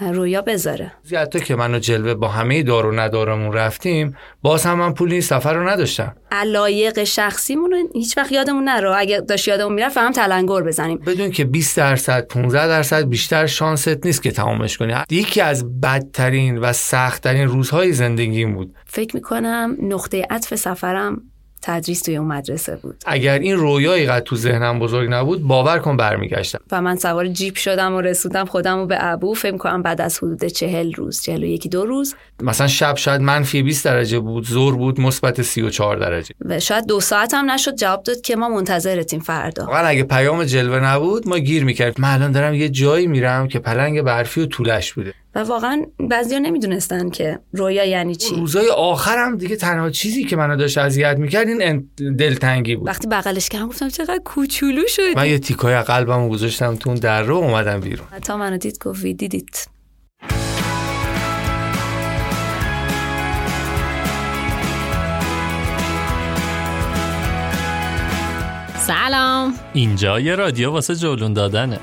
رویا بذاره. حتی که منو جلوه با همه دار و ندارمون رفتیم باز هم من پول این سفر رو نداشتم. علایق شخصیمون رو هیچ وقت یادمون نرو اگه داشت یادمون می‌رفت هم تلنگر بزنیم. بدون که 20 درصد 15 درصد بیشتر شانست نیست که تمامش کنی. یکی از بدترین و سختترین روزهای زندگیم بود. فکر می‌کنم نقطه عطف سفرم تدریس توی اون مدرسه بود. اگر این رویایی قد تو ذهنم بزرگ نبود باور کن برمیگشتم. و من سوار جیپ شدم و رسودم خودم رو به ابو فکر کنم بعد از حدود چهل روز چهل و یکی دو روز. مثلا شب شاید منفی 20 درجه بود زور بود مثبت 34 درجه. و شاید دو ساعت هم نشد جواب داد که ما منتظرتیم فردا. واقعا اگه پیام جلوه نبود ما گیر می‌کرد من الان دارم یه جایی میرم که پلنگ برفی و طولش بوده. و واقعا بعضیا نمی‌دونستن که رویا یعنی چی. روزای آخرم دیگه تنها چیزی که منو داشت اذیت می‌کرد این دلتنگی بود. وقتی بغلش کردم گفتم چقدر کوچولو شد من یه تیکای قلبمو گذاشتم تو اون در رو اومدم بیرون. تا منو دید گفت دیدیت. سلام. اینجا یه رادیو واسه جولون دادنه.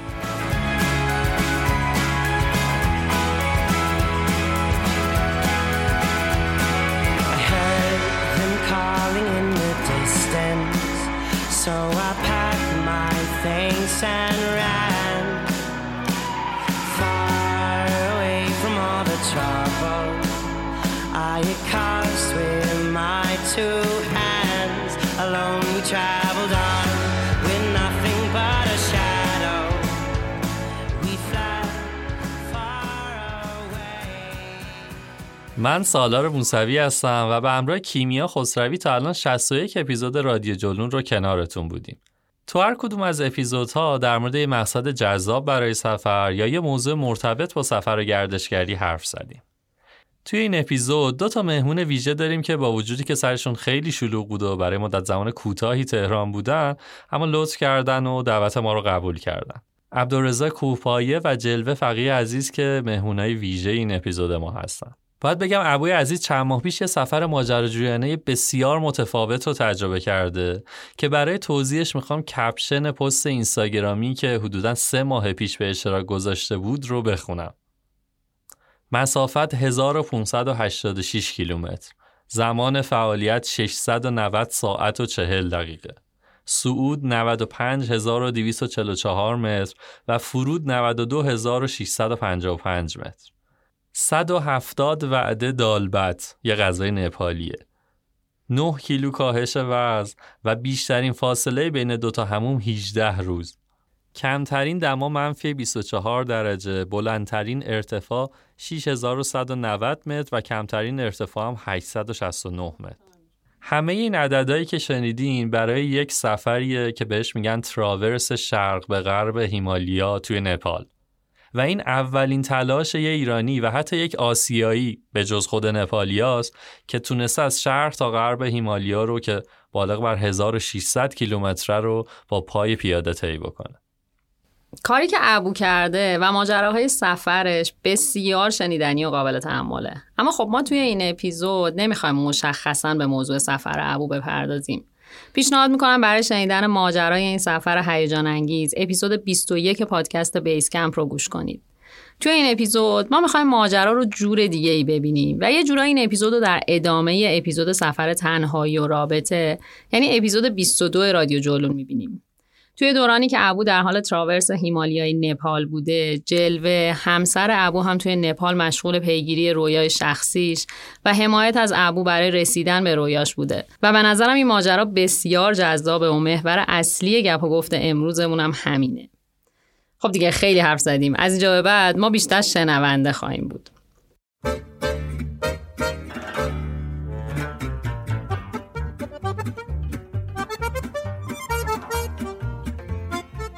من سالار موسوی هستم و به همراه کیمیا خسروی تا الان 61 اپیزود رادیو جلون رو کنارتون بودیم. تو هر کدوم از اپیزودها در مورد مقصد جذاب برای سفر یا یه موضوع مرتبط با سفر و گردشگری حرف زدیم. توی این اپیزود دو تا مهمون ویژه داریم که با وجودی که سرشون خیلی شلوغ بود و برای مدت زمان کوتاهی تهران بودن اما لطف کردن و دعوت ما رو قبول کردن. عبدالرزا کوپایه و جلوه فقیه عزیز که مهمونای ویژه این اپیزود ما هستن. باید بگم ابوی عزیز چند ماه پیش یه سفر ماجراجویانه بسیار متفاوت رو تجربه کرده که برای توضیحش می‌خوام کپشن پست اینستاگرامی که حدودا سه ماه پیش به اشتراک گذاشته بود رو بخونم. مسافت 1586 کیلومتر. زمان فعالیت 690 ساعت و 40 دقیقه. صعود 95244 متر و فرود 92655 متر. 170 وعده دالبت. یه غذای نپالیه. 9 کیلو کاهش وزن و بیشترین فاصله بین دوتا هموم 18 روز. کمترین دما منفی 24 درجه. بلندترین ارتفاع 6190 متر و کمترین ارتفاع هم 869 متر. همه این عددهایی که شنیدین برای یک سفریه که بهش میگن تراورس شرق به غرب هیمالیا توی نپال. و این اولین تلاش یه ایرانی و حتی یک آسیایی به جز خود نپالیاست که تونسته از شرق تا غرب هیمالیا رو که بالغ بر 1600 کیلومتر رو با پای پیاده طی بکنه. کاری که ابو کرده و ماجراهای سفرش بسیار شنیدنی و قابل تحمله. اما خب ما توی این اپیزود نمی‌خوایم مشخصا به موضوع سفر ابو بپردازیم. پیشنهاد می‌کنم برای شنیدن ماجرای این سفر هیجان انگیز اپیزود 21 پادکست بیس کمپ رو گوش کنید. توی این اپیزود ما می‌خوایم ماجرا رو جور دیگه ای ببینیم و یه جورایی این اپیزود رو در ادامه اپیزود سفر تنهایی و رابطه یعنی اپیزود 22 رادیو جولون می‌بینیم. توی دورانی که ابو در حال تراورس هیمالیای نپال بوده جلوه همسر ابو هم توی نپال مشغول پیگیری رویای شخصیش و حمایت از ابو برای رسیدن به رویاش بوده. و به نظرم این ماجرا بسیار جذابه و محور اصلی گپ و گفت امروزمون هم همینه. خب دیگه خیلی حرف زدیم. از اینجا به بعد ما بیشتر شنونده خواهیم بود.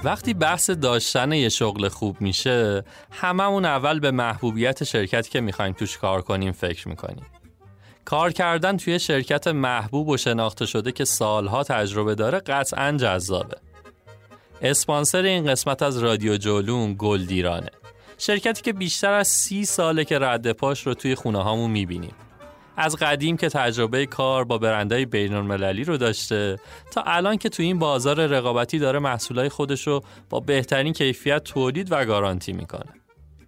وقتی بحث داشتن یه شغل خوب میشه هممون اول به محبوبیت شرکتی که می‌خوایم توش کار کنیم فکر می‌کنیم. کار کردن توی شرکت محبوب و شناخته شده که سالها تجربه داره قطعا جذابه. اسپانسر این قسمت از رادیو جولون گلدیرانه. شرکتی که بیشتر از سی ساله که رد پاش رو توی خونه هامون می‌بینیم. از قدیم که تجربه کار با برندهای بین المللی رو داشته تا الان که تو این بازار رقابتی داره محصولای خودش رو با بهترین کیفیت تولید و گارانتی می‌کنه.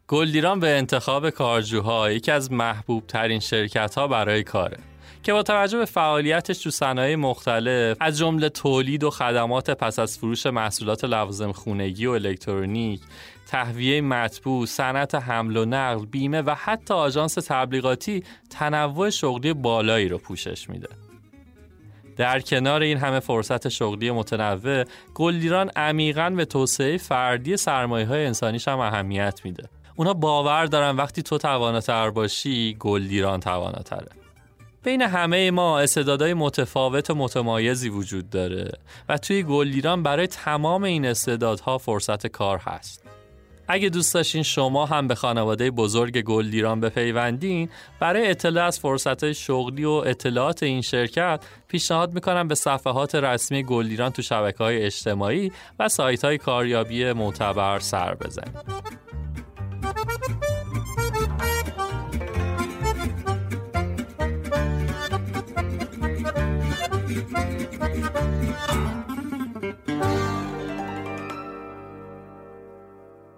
گلدیران به انتخاب کارجوها یکی از محبوب ترین شرکت ها برای کاره که با توجه به فعالیتش تو صنایع مختلف از جمله تولید و خدمات پس از فروش محصولات لوازم خونگی و الکترونیک تهویه مطبوع، صنعت حمل و نقل، بیمه و حتی آژانس تبلیغاتی تنوع شغلی بالایی رو پوشش میده. در کنار این همه فرصت شغلی متنوع، گلدیران عمیقا به توسعه فردی سرمایه های انسانیش هم اهمیت میده. اونا باور دارن وقتی تو تواناتر باشی، گلدیران تواناتره. بین همه ما استعدادهای متفاوت و متمایزی وجود داره و توی گلدیران برای تمام این استعدادها فرصت کار هست. اگه دوست داشتین شما هم به خانواده بزرگ گلدیران بپیوندین برای اطلاع از فرصت شغلی و اطلاعات این شرکت پیشنهاد می‌کنم به صفحات رسمی گلدیران تو شبکه های اجتماعی و سایت های کاریابی معتبر سر بزنید.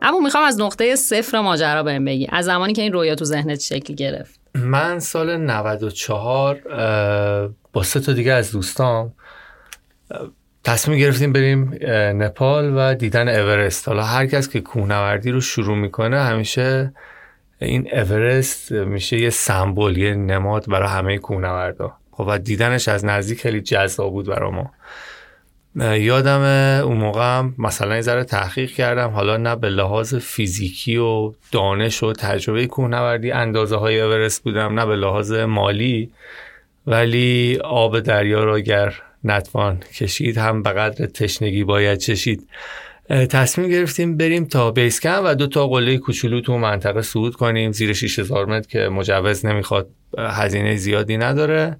اما می‌خوام از نقطه صفر ماجرا بهم بگی. از زمانی که این رویا تو ذهنت شکل گرفت. من سال 94 با سه تا دیگه از دوستام تصمیم گرفتیم بریم نپال و دیدن اورست. حالا هر کس که کوهنوردی رو شروع می‌کنه همیشه این اورست میشه یه سمبل یه نماد برای همه کوهنوردا خب و دیدنش از نزدیک خیلی جذاب بود برای ما. یادم اون موقع مثلا یه ذره تحقیق کردم حالا نه به لحاظ فیزیکی و دانش و تجربه کوهنوردی اندازه های اورست بودم نه به لحاظ مالی ولی آب دریا را گر نتوان کشید هم به قدر تشنگی باید چشید. تصمیم گرفتیم بریم تا بیسکن و دو تا قله کوچولو تو منطقه صعود کنیم. زیر 6000 متر که مجوز نمی‌خواد هزینه زیادی نداره.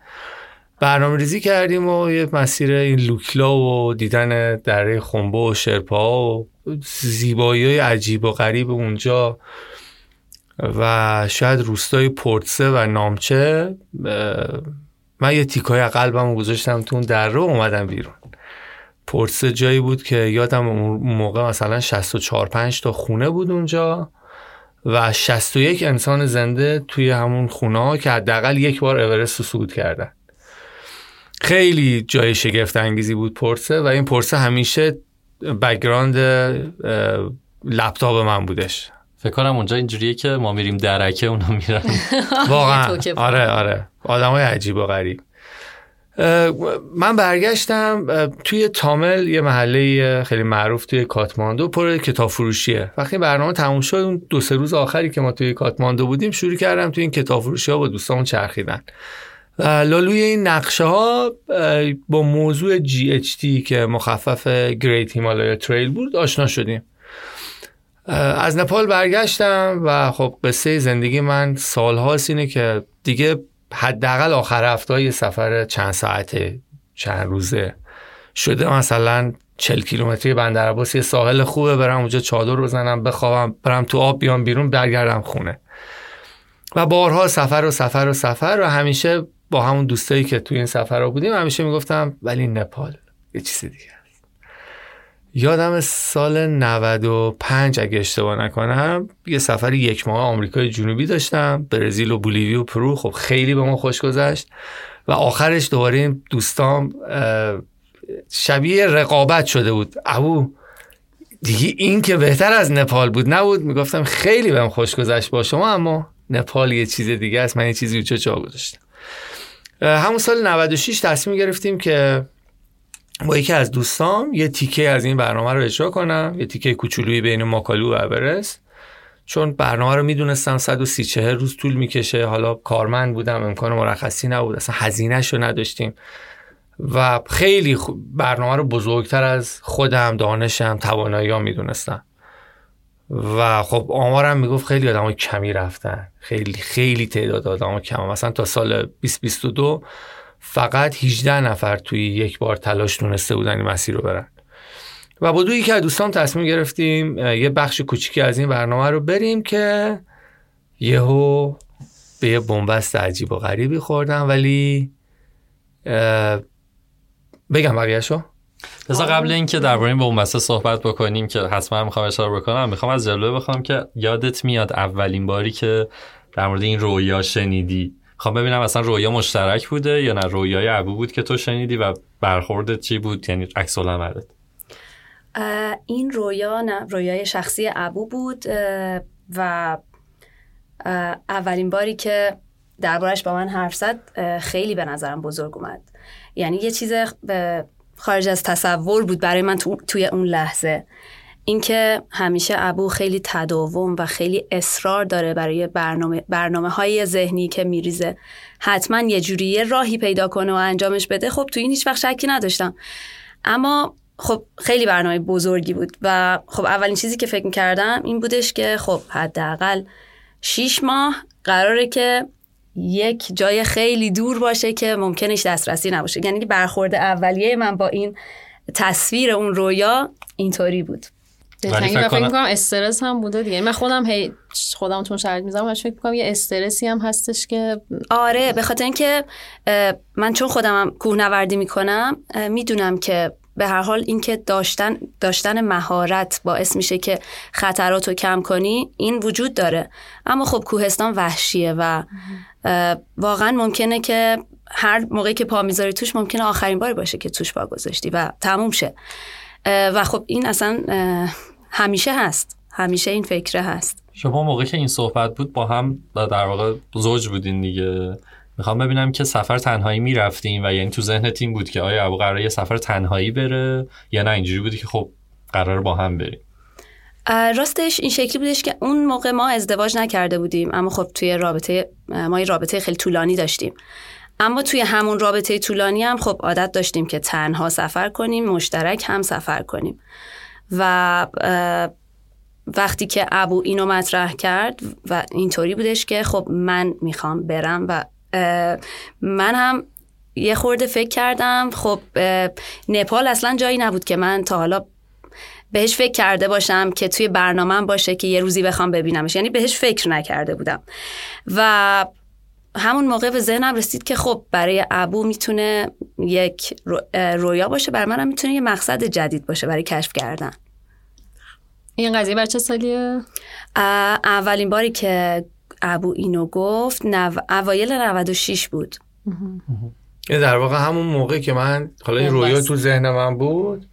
برنامه ریزی کردیم و یه مسیر این لوکلا و دیدن دره خنبه و شرپا و زیبایی های عجیب و غریب اونجا و شاید روستای پورتسه و نامچه من یه تیکای قلبم گذاشتم تو اون دره اومدم بیرون. پورتسه جایی بود که یادم اون موقع مثلا 64 5 تا خونه بود اونجا و 61 انسان زنده توی همون خونه ها که حداقل یک بار اورست رو صعود کردن. خیلی جای شگفت انگیزی بود پرسه و این پرسه همیشه background لپتاپ من بودش. فکر کنم اونجا اینجوریه که ما میریم درکه اونا میرن. واقعا. آره آره. آدم های عجیب و غریب. من برگشتم توی تامِل یه محله خیلی معروف توی کاتماندو پر کتاب فروشیه. وقتی برنامه تموم شد اون دو سه روز آخری که ما توی کاتماندو بودیم شروع کردم توی این کتاب فروشی ها با دوستامون چرخیدن. لالوی این نقشه ها با موضوع GHT که مخفف Great Himalaya Trail بود آشنا شدیم. از نپال برگشتم و خب قصه زندگی من سالهاست اینه که دیگه حداقل آخر هفته یه سفر چند ساعته چند روزه شده. مثلا 40 کیلومتری بندر عباس یه ساحل خوبه برم اونجا چادر بزنم بخوابم برم تو آب بیام بیرون برگردم خونه. و بارها سفر و سفر و سفر و همیشه با همون دوستایی که توی این سفر بودیم همیشه می‌گفتم ولی نپال یه چیز دیگه است. یادم سال 95 اگه اشتباه نکنم یه سفر یک ماه آمریکای جنوبی داشتم برزیل و بولیوی و پرو. خب خیلی به ما خوش گذشت. و آخرش دوباره این دوستام شبیه رقابت شده بود. ابو دیگه این که بهتر از نپال بود نبود؟ می‌گفتم خیلی بهم خوش گذشت با شما اما نپال یه چیز دیگه است. من یه چیزی اونجا جا گذاشتم. همون سال 96 تصمیم گرفتیم که با یکی از دوستام یه تیکه از این برنامه رو اجرا کنم. یه تیکه کوچولوی بین ماکالو و ابرست چون برنامه رو می‌دونستم 130 روز طول می‌کشه. حالا کارمند بودم امکان مرخصی نبود. اصلا هزینهش رو نداشتیم. و خیلی برنامه رو بزرگتر از خودم دانشم توانایی ها می‌دونستم. و خب آمارم می‌گفت خیلی آدم کمی رفتن. خیلی خیلی تعداد آدم کم. مثلا تا سال 2022 فقط 18 نفر توی یک بار تلاش تونسته بودن این مسیر رو برن. و با دوی که از دوستان تصمیم گرفتیم یه بخش کوچیکی از این برنامه رو بریم که یهو به یه بنبست عجیب و غریبی خوردم ولی بگم بقیهشو؟ بذار قبل اینکه درباره این بنبسته صحبت بکنیم که حتما می‌خوام اشاره بکنم می‌خوام از جلوه بخوام که یادت میاد اولین باری که در مورد این رویا شنیدی؟ خب ببینم اصلا رویا مشترک بوده یا نه؟ رویای ابو بود که تو شنیدی و برخوردت چی بود؟ یعنی عکس العملت. این رویا نه رویای شخصی ابو بود و اولین باری که دربارش با من حرف زد خیلی به نظرم بزرگ اومد. یعنی یه چیز خارج از تصور بود برای من تو، توی اون لحظه. اینکه همیشه ابو خیلی تداوم و خیلی اصرار داره برای برنامه, برنامه های ذهنی که میریزه. حتما یه جوری راهی پیدا کنه و انجامش بده. خب تو این هیچ وقت شکی نداشتم. اما خب خیلی برنامه بزرگی بود و خب اولین چیزی که فکر کردم این بودش که خب حداقل شیش ماه قراره که یک جای خیلی دور باشه که ممکنش دسترسی نباشه. یعنی برخورد اولیه من با این تصویر اون رویا اینطوری بود. ولی فکر کنم استرس هم بوده دیگه. من خودم هی خودم چون شرط می‌زنم فکر می‌کنم یه استرسی هم هستش که آره به خاطر اینکه من چون خودم کوهنوردی می‌کنم می‌دونم که به هر حال اینکه داشتن داشتن مهارت باعث میشه که خطرات رو کم کنی این وجود داره. اما خب کوهستان وحشیه و واقعا ممکنه که هر موقعی که پا می‌ذاری توش ممکنه آخرین بار باشه که توش پا گذاشتی و تموم شه. و خب این اصلا همیشه هست. همیشه این فکره هست. شما موقعی که این صحبت بود با هم در واقع زوج بودین دیگه. می‌خوام ببینم که سفر تنهایی می‌رفتین و یعنی تو ذهن تیم بود که آیا ابو قرار یه سفر تنهایی بره یا نه؟ اینجوری بودی که خب قرار با هم بریم. راستش این شکلی بودش که اون موقع ما ازدواج نکرده بودیم اما خب توی رابطه ما یه رابطه خیلی طولانی داشتیم. اما توی همون رابطه طولانی هم خب عادت داشتیم که تنها سفر کنیم مشترک هم سفر کنیم. و وقتی که ابو اینو مطرح کرد و اینطوری بودش که خب من می‌خوام برم و من هم یه خورده فکر کردم خب نپال اصلا جایی نبود که من تا حالا بهش فکر کرده باشم که توی برنامه باشه که یه روزی بخوام ببینمش. یعنی بهش فکر نکرده بودم. و همون موقع به ذهنم رسید که خب برای ابو می‌تونه یک رویا باشه برای منم می‌تونه یه مقصد جدید باشه برای کشف کردن. این قضیه بر چه سالیه؟ اولین باری که ابو اینو گفت نو... اوایل 96 بود. در واقع همون موقع که من حالا این رویا تو ذهن من بود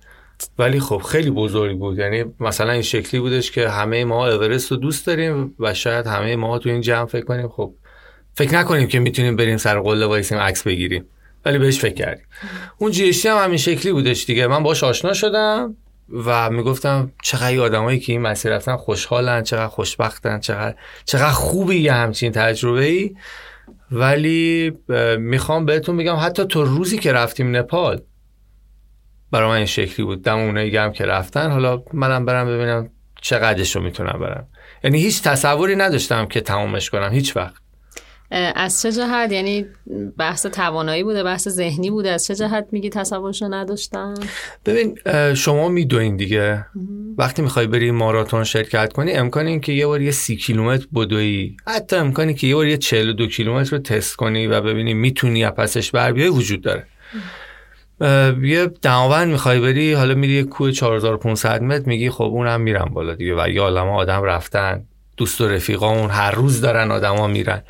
ولی خب خیلی بزرگ بود. یعنی مثلا این شکلی بودش که همه ما اورست رو دوست داریم و شاید همه ما تو این جمع فکر کنیم. خب فکر نکنیم که می‌تونیم بریم سر قله وایسیم عکس بگیریم. ولی بهش فکر کردیم. اون جیشتی هم همین شکلی بودش دیگه. من باش آشنا شدم و می‌گفتم چقدر آدمایی که این مسیر رفتن خوشحالن چقدر خوشبختن چقدر چقدر خوبی یه همچین تجربه ای ولی می‌خوام بهتون بگم حتی تو روزی که رفتیم نپال برای من این شکلی بود. دم اونایی هم که رفتن. حالا منم برم ببینم چقدرش رو می‌تونم برم. یعنی هیچ تصوری نداشتم که تمامش کنم. هیچ وقت. از چه جهت؟ یعنی بحث توانایی بوده بحث ذهنی بوده. از چه جهت میگی تصورش رو نداشتم؟ ببین شما میدوین دیگه. وقتی می‌خوای بری ماراتون شرکت کنی امکان این که یه بار یه سی کیلومتر بدوی. حتی امکانی که یه بار یه 42 کیلومتر رو تست کنی و ببینی می‌تونی از پسش بر بیای وجود داره. یه دماوند می‌خوای بری حالا میری یه کوه 4500 متر میگی خب اونم میرم بالا دیگه. و یه عالمه آدم رفتن دوست و رفیقامون هر روز دارن آدما میرن.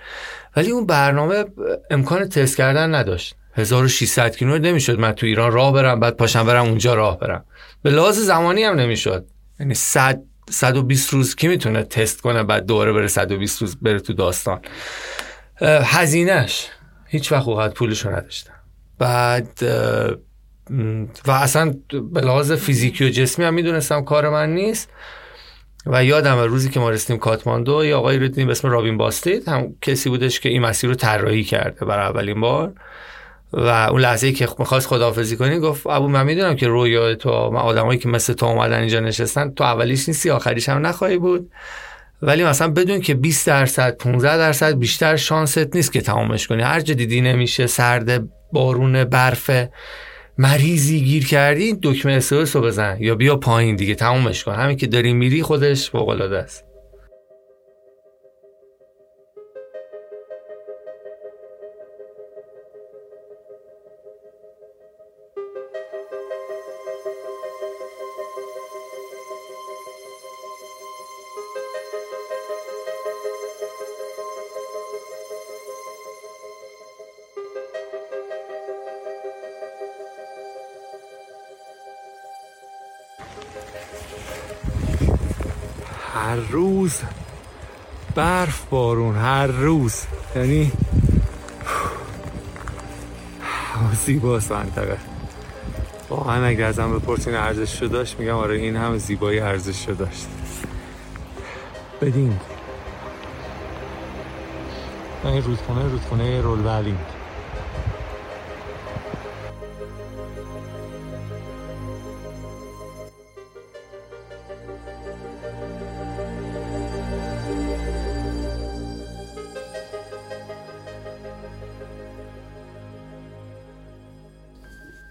ولی اون برنامه امکان تست کردن نداشت. 1600 کیلومتر نمی‌شد من تو ایران راه برم بعد پاشم برم اونجا راه برم. به لحاظ زمانی هم نمی‌شد. یعنی 100 120 روز کی می‌تونه تست کنه بعد دوباره بره 120 روز بره تو داستان؟ هزینهش هیچ وقت اوقات پولشو نداشتم. بعد و اصلا به لحاظ فیزیکی و جسمی هم می‌دونستم کار من نیست. و یادم روزی که ما رسیدیم کاتماندو یه آقایی رو دیدیم به اسم رابین باستید. هم کسی بودش که این مسیر رو طراحی کرده برای اولین بار. و اون لحظه ای که می‌خواست خداحافظی کنی گفت ابو من می‌دونم که رویای تو من آدمایی که مثل تو اومدن اینجا نشستن تو اولیش نیستی آخریش هم نخواهی بود. ولی مثلا بدون که 20 درصد 15 درصد بیشتر شانست نیست که تمامش کنی. هر جا دیدی نمیشه سرد بارون برف مریضی گیر کردی دکمه استرس رو بزن. یا بیا پایین دیگه تمامش کن. همین که داری میری خودش فوق است. هر روز. برف بارون هر روز. یعنی زیباست منطقه. واقعا اگه ازم بپرسین ارزش رو داشت میگم آره این هم زیبایی ارزش رو داشت. بدین. این رودخونه رودخونه رول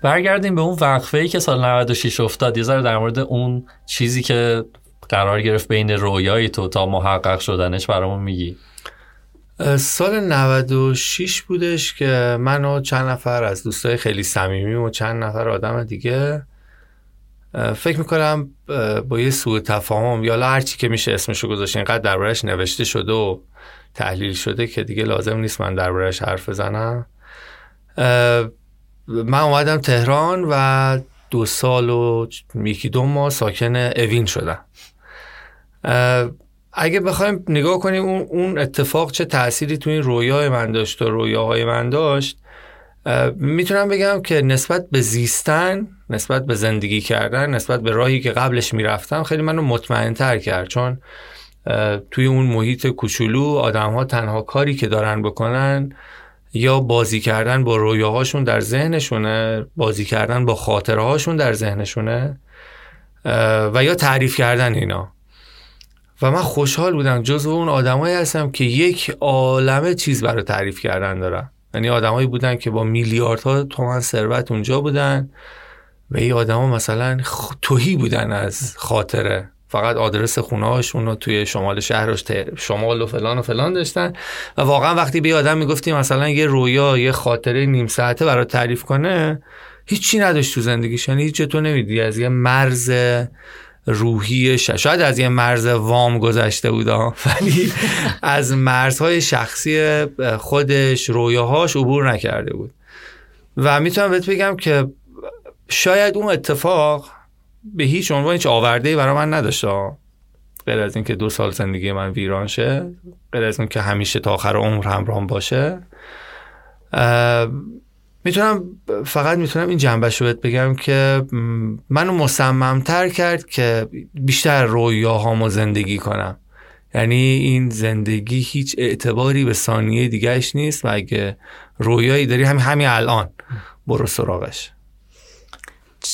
برگردیم به اون وقفه ای که سال 96 افتاد. یه ذره در مورد اون چیزی که قرار گرفت بین رویای تو تا محقق شدنش برامون میگی. سال 96 بودش که من و چند نفر از دوستای خیلی صمیمی و چند نفر آدم دیگه فکر می‌کنم با یه سوء تفاهم یا هر چی که میشه اسمشو گذاشت اینقدر دربارش نوشته شده و تحلیل شده که دیگه لازم نیست من دربارش حرف بزنم. من اومدم تهران و دو سال و یکی دو ماه ساکن اوین شدم. اگه بخوایم نگاه کنیم اون, اتفاق چه تأثیری تو این رویای من داشت و رویاهای من داشت می‌تونم بگم که نسبت به زیستن نسبت به زندگی کردن نسبت به راهی که قبلش می‌رفتم خیلی منو مطمئن تر کرد. چون توی اون محیط کوچولو آدم ها تنها کاری که دارن بکنن یا بازی کردن با رویاهاشون در ذهنشونه بازی کردن با خاطره هاشون در ذهنشونه و یا تعریف کردن اینا و من خوشحال بودم جزو اون آدمایی هستم که یک عالمه چیز برای تعریف کردن دارم یعنی آدمایی بودن که با میلیاردها تومن ثروت اونجا بودن و یه آدما مثلا. توهی بودن از خاطره فقط آدرس خونه‌هاشون رو توی شمال شهرش شمال و فلان و فلان داشتن. و واقعا وقتی به آدم می‌گفتی مثلا یه رویا یه خاطره نیم ساعته برای تعریف کنه هیچی نداشت تو زندگیش. یعنی هیچ تو نمیدی از یه مرز روحی ش... شاید از یه مرز وام گذشته بوده ولی از مرزهای شخصی خودش رویاهاش عبور نکرده بود. و می‌تونم بهت بگم که شاید اون اتفاق به هیچ عنوان هیچ آورده برای من نداشته غیر از اینکه دو سال زندگی من ویران شه غیر از اینکه همیشه تا آخر عمر همراهم باشه. می‌تونم فقط می‌تونم این جنبش رو بگم که منو مصممتر کرد که بیشتر رویاهامو زندگی کنم. یعنی این زندگی هیچ اعتباری به ثانیه دیگهش نیست و اگه رویایی داری همین همین الان. برو سراغش.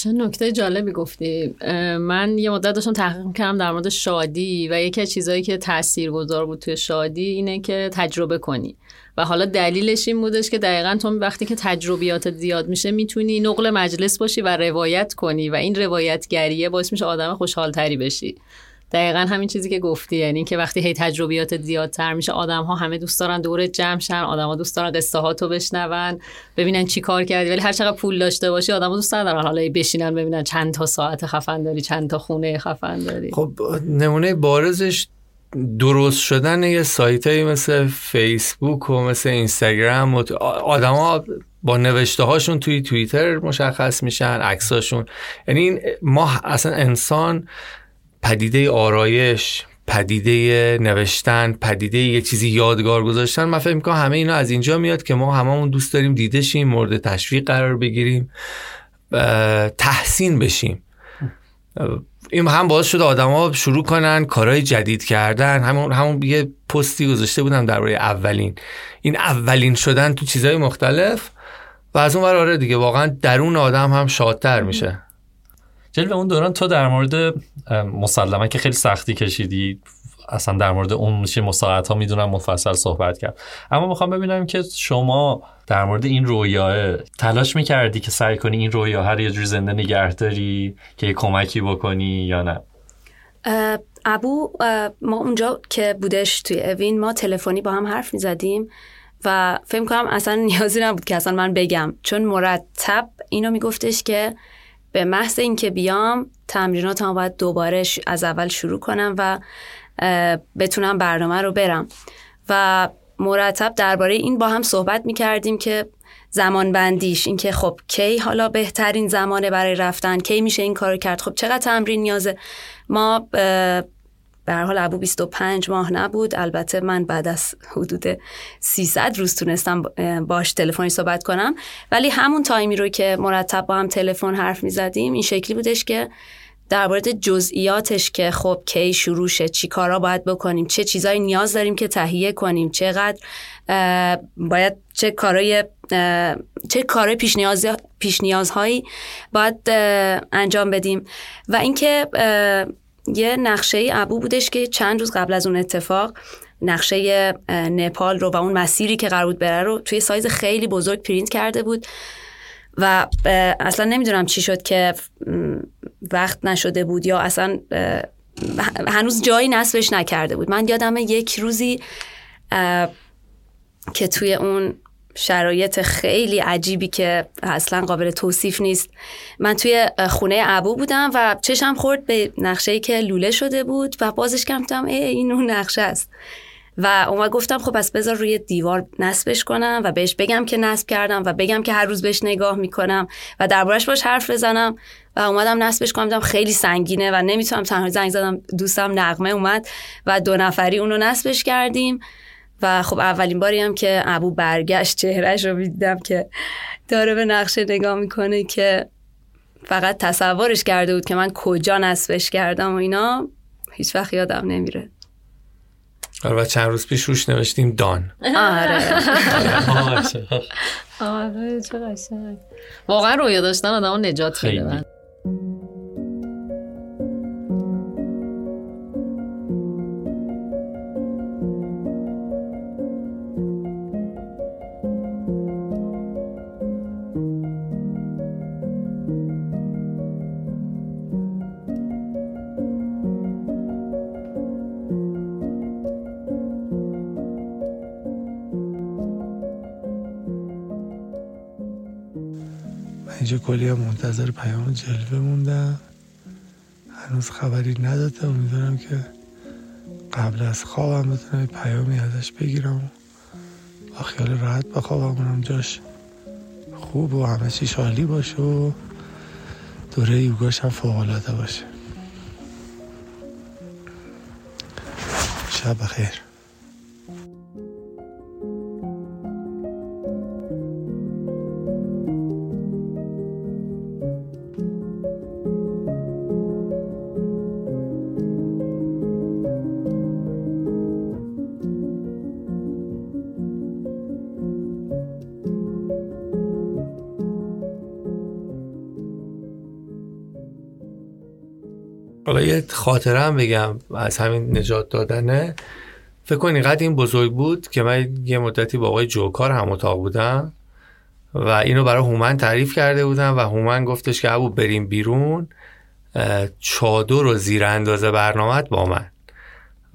چه نکته جالبی گفتی؟ من یه مدت داشتم تحقیق کردم در مورد شادی و یکی از چیزهایی که تأثیر گذار بود توی شادی اینه که تجربه کنی. و حالا دلیلش این بودش که دقیقا تو وقتی که تجربیات زیاد میشه می‌تونی نقل مجلس باشی و روایت کنی و این روایتگریه باعث میشه آدم خوشحالتری بشی. دقیقا همین چیزی که گفتی یعنی که وقتی هی تجربیات زیادتر میشه آدم ها همه دوست دارن دور جمع شن آدم ها دوست دارن قصه ها تو بشنون ببینن چی کار کردی ولی هر چقدر پول داشته باشی آدم ها دوست ندارن حالا بشینن ببینن چند تا ساعت خفن داری چند تا خونه خفن داری. خب نمونه بارزش درست شدن یه سایت هایی مثل فیسبوک و مثل اینستاگرام و آدما با نوشته هاشون توی توییتر مشخص میشن عکساشون. یعنی ما اصلا انسان پدیده آرایش پدیده نوشتن پدیده یه چیزی یادگار گذاشتن. من فکر می‌کنم همه اینا از اینجا میاد که ما هممون دوست داریم دیده شیم مورد تشویق قرار بگیریم تحسین بشیم. این هم باعث شده آدما شروع کنن کارهای جدید کردن. همون همون یه پستی گذاشته بودم درباره اولین. این اولین شدن تو چیزهای مختلف و از اون آره دیگه واقعا درون آدم هم شادتر میشه. به اون دوران تو در مورد مسلما که خیلی سختی کشیدی اصلا در مورد اون میشه مساعدت ها می‌دونم مفصل صحبت کرد. اما می‌خوام ببینم که شما در مورد این رویاه تلاش می‌کردی که سعی کنی این رویاه رو یه جوری زنده نگه داری که یه کمکی بکنی یا نه؟ ابو ما اونجا که بودش توی اوین ما تلفنی با هم حرف می‌زدیم و فکر کنم اصلا نیازی نبود که اصلا من بگم. چون مرتب اینو میگفتش که به محض اینکه بیام تمرینات هم باید دوباره از اول شروع کنم و بتونم برنامه رو برم. و مرتب درباره این با هم صحبت می کردیم که زمان بندیش این که خب کی حالا بهترین زمانه برای رفتن کی میشه این کارو کرد؟ خب چقدر تمرین نیازه؟ ما به هر حال ابو 25 ماه نبود. البته من بعد از حدود 300 روز تونستم باش تلفنی صحبت کنم. ولی همون تایمی رو که مرتب با هم تلفن حرف می زدیم این شکلی بودش که در مورد جزئیاتش که خب کی شروع شه چی کارا باید بکنیم چه چیزایی نیاز داریم که تهیه کنیم چقدر باید چه کارای چه کار پیش, نیاز پیش نیازهایی باید انجام بدیم. و اینکه یه نقشه ابو بودش که چند روز قبل از اون اتفاق نقشه نپال رو و اون مسیری که قرار بود بره رو توی سایز خیلی بزرگ پرینت کرده بود و اصلا نمی‌دونم چی شد که وقت نشده بود یا اصلا هنوز جایی نصبش نکرده بود. من یادم یک روزی که توی اون شرایط خیلی عجیبی که اصلا قابل توصیف نیست. من توی خونه ابو بودم و چشم خورد به نقشه که لوله شده بود و بازش کردم ای این اون نقشه است. و اومد گفتم خب پس بذار روی دیوار نصبش کنم و بهش بگم که نصب کردم و بگم که هر روز بهش نگاه می‌کنم و دربارش باش حرف بزنم. و اومدم نصبش کنم خیلی سنگینه و نمی‌تونم تنها زنگ زدم دوستم نقمه اومد و دو نفری اونو نصبش کردیم. و خب اولین باری هم که ابو برگشت چهرهش رو دیدم که داره به نقشه نگاه می‌کنه که فقط تصورش کرده بود که من کجا نصبش کردم و اینا هیچ وقت یادم نمیره. آره و چند روز پیش روش نوشتیم دان. آره. آره چه قشنگ. واقعا رویا داشتن آدم نجات میده اینجا کلی هم منتظر پیام جلوه موندم هنوز خبری نداده امیدوارم که قبل از خوابم بتونم پیامی ازش بگیرم. با خیال راحت بخوابم. اونم جاش خوب و همه چیش عالی باشه و دوره یوگاش هم فوقلاده باشه. شب بخیر. هم بگم از همین نجات دادنه. فکر کن اینقدر این بزرگ بود که من یه مدتی با آقای جوکار هم اتاق بودم و اینو برای هومن تعریف کرده بودم و هومن گفتش که ابو بریم بیرون چادر و زیر اندازه برنامت با من.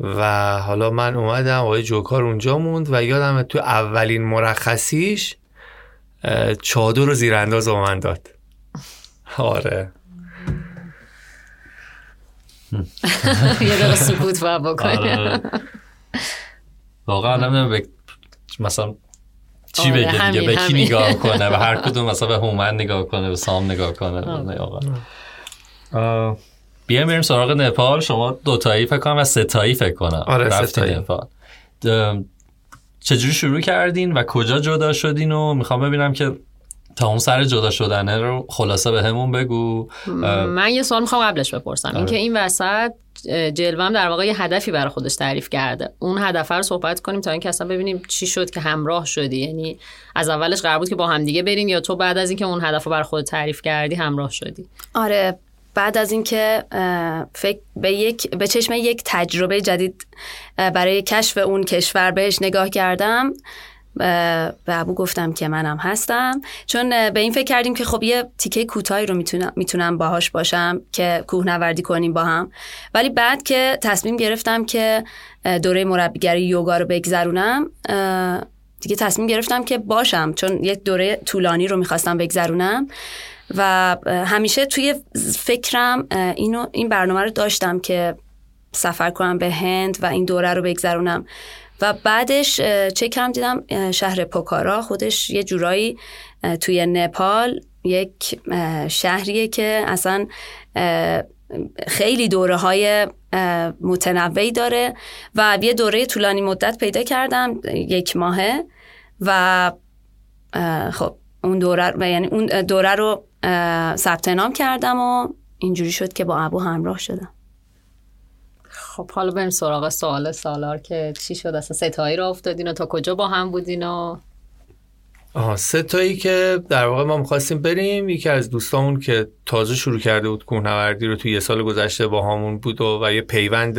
و حالا من اومدم آقای جوکار اونجا موند و یادم تو اولین مرخصیش چادر رو زیر انداز با من داد. آره. یه دقیقه سکوت باید بکنی. واقعا نمی‌دونم به مثلا چی بگه دیگه به کی. نگاه کنه و هر کدوم مثلا به هومن نگاه کنه به سام نگاه کنه بیایم بریم سراغ نپال شما دوتایی فکر کنم و ستایی فکر کنم آره، رفتین ستایی. نپال چجوری شروع کردین و کجا جدا شدین و می‌خوام ببینم که تا اون سر جدا شدنه رو خلاصه به همون بگو من یه سوال می‌خوام قبلش بپرسم. اینکه این وسط اه، جلوم در واقع یه هدفی برای خودش تعریف کرده. اون هدف رو صحبت کنیم تا اینکه اصلا ببینیم چی شد که همراه شدی. یعنی از اولش قرار بود که با همدیگه برین یا تو بعد از اینکه اون هدف رو برای خودت تعریف کردی همراه شدی؟ آره بعد از اینکه فکر به یک به چشم یک تجربه جدید برای کشف اون کشور بهش نگاه کردم. به ابو گفتم که منم هستم. چون به این فکر کردیم که خب یه تیکه کوتاهی رو می‌تونم می‌تونم باهاش باشم که کوهنوردی کنیم با هم. ولی بعد که تصمیم گرفتم که دوره مربیگری یوگا رو بگذرونم دیگه تصمیم گرفتم که باشم. چون یک دوره طولانی رو می‌خواستم بگذرونم و همیشه توی فکرم اینو این برنامه رو داشتم که سفر کنم به هند و این دوره رو بگذرونم. و بعدش چه کم دیدم شهر پوکارا. خودش یه جورایی توی نپال یک شهریه که اصلا خیلی دوره های متنوعی داره. و یه دوره طولانی مدت پیدا کردم یک ماهه. و خب اون دوره و یعنی اون دوره رو ثبت نام کردم و اینجوری شد که با ابو همراه شدم. خب حالا بریم سراغ سوال سالار که چی شد؟ اصلا ستایی رو افتادین و تا کجا با هم بودین و آها سه تایی که در واقع ما می‌خواستیم بریم یکی از دوستامون که تازه شروع کرده بود کوهنوردی رو توی یه سال گذشته با همون بود و, و یه پیوند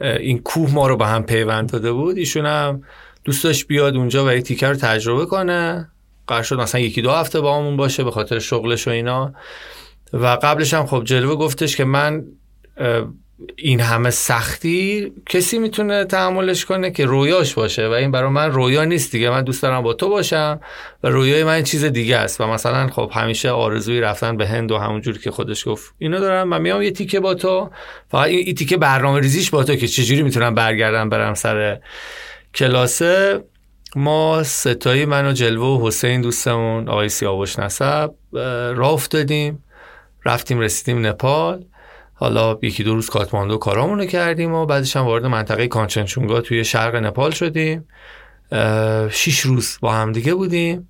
این کوه ما رو به هم پیوند داده بود. ایشون هم دوست داشت بیاد اونجا و یه تیکه رو تجربه کنه. قرار شد مثلا یکی دو هفته با همون باشه به خاطر شغلش و اینا. و قبلش هم خب جلوه گفتش که من این همه سختی کسی می‌تونه تحملش کنه که رویاش باشه و این برای من رویا نیست دیگه. من دوست دارم با تو باشم و رویای من چیز دیگه است. و مثلا خب همیشه آرزوی رفتن به هند و همونجور که خودش گفت اینو دارم. من میام یه تیکه با تو. فقط این تیکه برنامه ریزیش با تو که چجوری می‌تونم برگردم برم سر کلاسه. ما ستایی من و جلوه و حسین دوستمون آقای سیاوش نسب راه افتادیم. رفتیم رسیدیم نپال. حالا یکی دو روز کاتماندو کارامونو کردیم و بعدش هم وارد منطقه کانچنچونگا توی شرق نپال شدیم. شیش روز با هم دیگه بودیم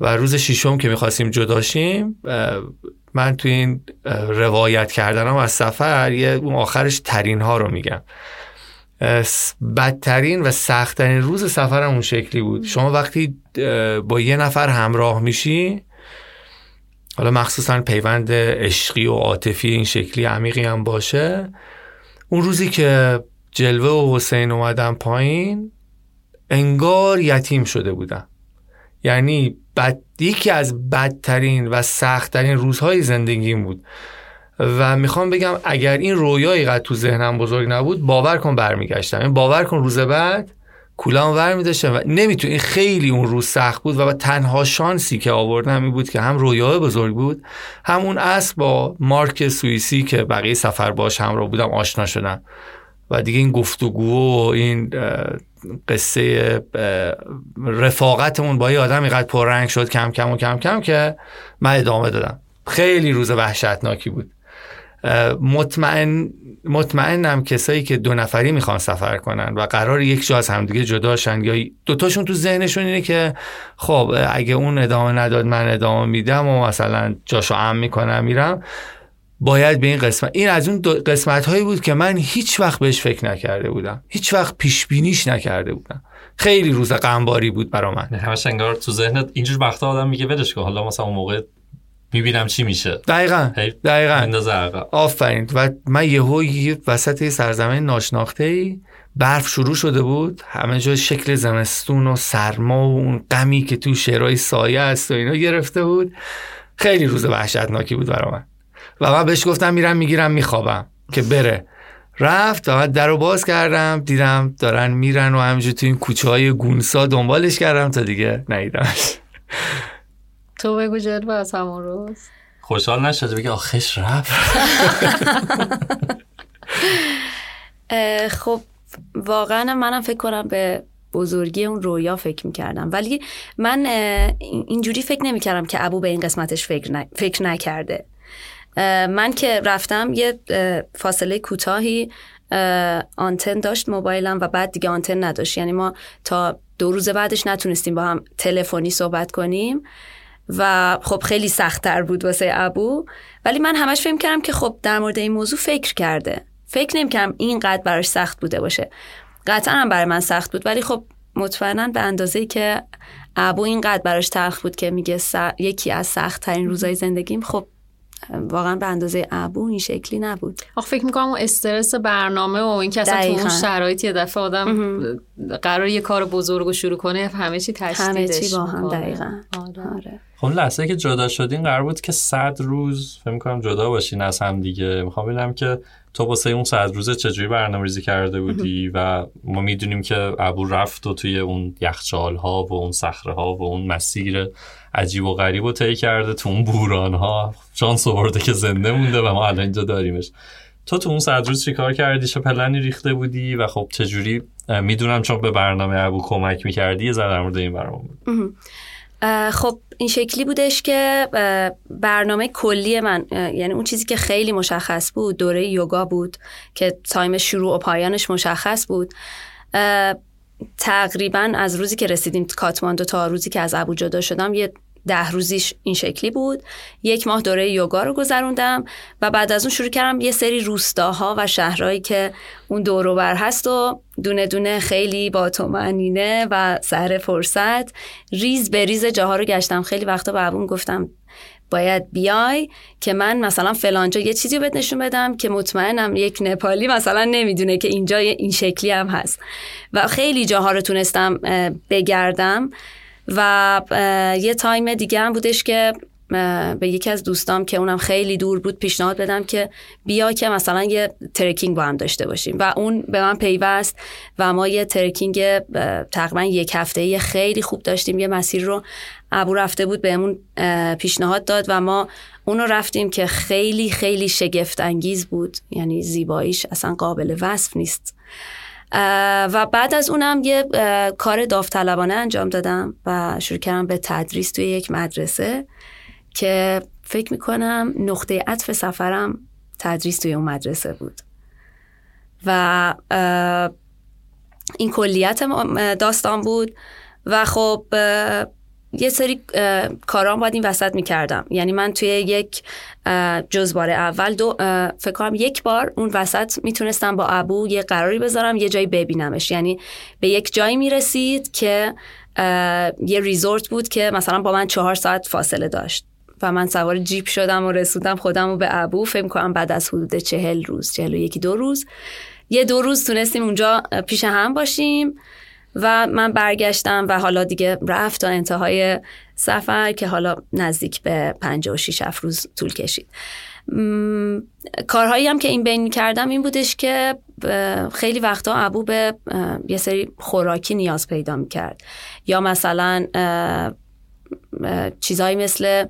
و روز ششم که می‌خواستیم جداشیم من توی این روایت کردنم از سفر یه اون آخرش ترین ها رو میگم. بدترین و سختترین روز سفرم اون شکلی بود. شما وقتی با یه نفر همراه میشی حالا مخصوصا پیوند عشقی و عاطفی این شکلی عمیقی هم باشه. اون روزی که جلوه و حسین اومدم پایین انگار یتیم شده بودم یعنی بد یکی از بدترین و سختترین روزهای زندگیم بود. و می‌خوام بگم اگر این رویایی قد تو ذهنم بزرگ نبود باور کن برمیگشتم. این باور کن روز بعد کولام ور میداشتم و نمیتون این خیلی اون روز سخت بود و تنها شانسی که آوردم این بود که هم رویاه بزرگ بود همون اسب با مارک سوئیسی که بقیه سفر باش همراه بودم آشنا شدم. و دیگه این گفتگو و این قصه رفاقتمون با یه آدم اینقدر پررنگ شد کم کم و کم کم که من ادامه دادم. خیلی روز وحشتناکی بود. مطمئن مطمئنم کسایی که دو نفری می‌خوان سفر کنن و قرار یک جا از همدیگه جداشن یا دوتاشون تو ذهنشون اینه که خب اگه اون ادامه نداد من ادامه میدم و مثلا جاشو ام می‌کنم میرم. باید به این قسمت این از اون قسمت هایی بود که من هیچ وقت بهش فکر نکرده بودم. هیچ وقت پیش بینیش نکرده بودم. خیلی روز غمباری بود برا من. همش انگار تو ذهنت اینجور وقتا آدم میگه ولش کن. حالا مثلا اون موقع می‌بینم چی میشه. دقیقا. دقیقا. اندازه عقب. آفرین. و من یهو یه وسط یه سرزمین ناشناخته ای برف شروع شده بود. همه جا شکل زمستون و سرما و اون غمی که تو شعرهای سایه است و اینا گرفته بود. خیلی روز وحشتناکی بود برا من. و من بهش گفتم میرم می‌گیرم میخوابم که بره. رفت و در رو باز کردم. دیدم دارن میرن و همینجور تو این کوچه های گونسا دنبالش کردم تا دیگه ندیدمش تو بگو جلوه از همون روز. خوشحال نشده بگه آخش رفت. خب واقعا منم فکر کنم به بزرگی اون رویا فکر می‌کردم. ولی من اینجوری فکر نمی‌کردم که ابو به این قسمتش فکر, ن- فکر نکرده. من که رفتم یه فاصله کوتاهی اه، آنتن داشت موبایلم و بعد دیگه آنتن نداشت. یعنی ما تا دو روز بعدش نتونستیم با هم تلفنی صحبت کنیم. و خب خیلی سختتر بود واسه ابو ولی من همش فکر کردم که خب در مورد این موضوع فکر کرده فکر نمی‌کردم اینقدر براش سخت بوده باشه قطعا هم برای من سخت بود ولی خب مطمئنا به اندازه که ابو اینقدر براش تلخ بود که میگه س- یکی از سخت ترین روزای زندگیم خب واقعا به اندازه ابو این شکلی نبود آخه فکر می‌کنم اون استرس برنامه و این که اصلا تو. اون شرایط یه دفعه آدم قرار یه کار بزرگ رو شروع کنه همه چی تشدیدش همه چی با هم. دقیقا آره. آره. خب لحظه که جدا شدین قرار بود که صد روز فکر می‌کنم جدا باشین از هم دیگه. می‌خوام ببینم که تو واسه اون صد روزه چجوری برنامه ریزی کرده بودی و ما می‌دونیم که ابو رفت و توی اون یخچال ها و اون صخره ها و اون مسیر عجیب و غریب رو طی کرده تو اون بوران ها شانس آورده که زنده مونده و ما الان اینجا داریمش. تو تو اون صد روز چیکار کردی؟ چه پلنی ریخته بودی؟ و خب چجوری؟ می‌دونم چون به برنامه ابو کمک می‌کردی یه ذره در این برام خب این شکلی بودش که برنامه کلی من یعنی اون چیزی که خیلی مشخص بود دوره یوگا بود که تایم شروع و پایانش مشخص بود. تقریبا از روزی که رسیدیم کاتماندو تا روزی که از ابو جدا شدم یه ده روزیش این شکلی بود. یک ماه دوره یوگا رو گذروندم و بعد از اون شروع کردم یه سری روستاها و شهرهایی که اون دوروبر هست و دونه دونه خیلی با تومنینه و سر فرصت ریز به ریز جاها رو گشتم. خیلی وقتا به ابوم گفتم باید بیای که من مثلا فلانجا یه چیزی بهت نشون بدم که مطمئنم یک نپالی مثلا نمی‌دونه که اینجا این شکلی هم هست. و خیلی جاها رو تونستم بگردم. و یه time دیگه هم بودش که به یکی از دوستام که اونم خیلی دور بود پیشنهاد بدم که بیا که مثلا یه trekking با هم داشته باشیم. و اون به من پیوست و ما یه trekking تقریبا یک هفته خیلی خوب داشتیم. یه مسیر رو ابو رفته بود بهمون پیشنهاد داد و ما اون رو رفتیم که خیلی خیلی شگفت انگیز بود. یعنی زیباییش اصلا قابل وصف نیست. و بعد از اونم یه کار داوطلبانه انجام دادم و شروع کردم به تدریس توی یک مدرسه که فکر می‌کنم نقطه عطف سفرم تدریس توی اون مدرسه بود. و این کلیت داستان بود و خب یه سری کارام باید این وسط می‌کردم. یعنی من توی یک اه، جزبار اول دو فکر کنم یک بار اون وسط می‌تونستم با ابو یه قراری بذارم یه جایی ببینمش. یعنی به یک جایی می‌رسید که یه ریزورت بود که مثلا با من چهار ساعت فاصله داشت و من سوار جیپ شدم و رسوندم خودم رو به ابو. فکر کنم بعد از حدود چهل روز چهل و یکی دو روز. یه دو روز تونستیم اونجا پیش هم باشیم. و من برگشتم و حالا دیگه رفت تا انتهای سفر که حالا نزدیک به 56 هفت روز طول کشید. م، کارهایی هم که این بین کردم این بودش که خیلی وقتا ابو به یه سری خوراکی نیاز پیدا می‌کرد. یا مثلا چیزایی مثل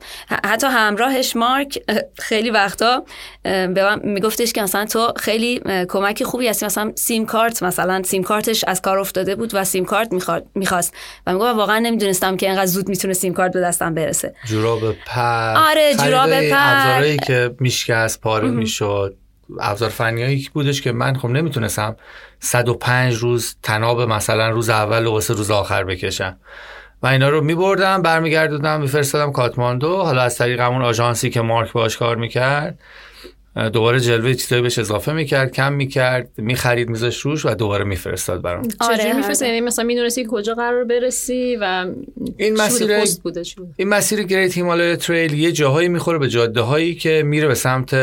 حتی همراهش مارک خیلی وقتا به من میگفتش که مثلا تو خیلی اه، کمکی خوبی هستی. مثلا سیم کارت مثلا سیم کارتش از کار افتاده بود و سیم کارت می‌خواست. و می‌گفت واقعا نمی‌دونستم که اینقدر زود می‌تونه سیم کارت به دستم برسه. جوراب پر. آره، جوراب پر. ابزارهایی که میشکست پاره می‌شد. ابزار فنیایی بودش که من خب نمی‌تونستم 105 روز تناب مثلا روز اول و واسه روز آخر بکشم. و اینا رو میبردم برمیگردوندم میفرستادم کاتماندو حالا از طریق همون آژانسی که مارک باش کار می‌کرد دوباره جلوه چیزایی بهش اضافه می‌کرد کم می‌کرد می‌خرید میذاش روش و دوباره میفرستاد برام چجوری آره، میفرستی یعنی مثلا می‌دونستی کجا قرار برسی و این؟ مسیر پست بوده چی بوده؟ این مسیر Great Himalaya Trail یه جاهایی می‌خوره به جاده هایی که میره به سمت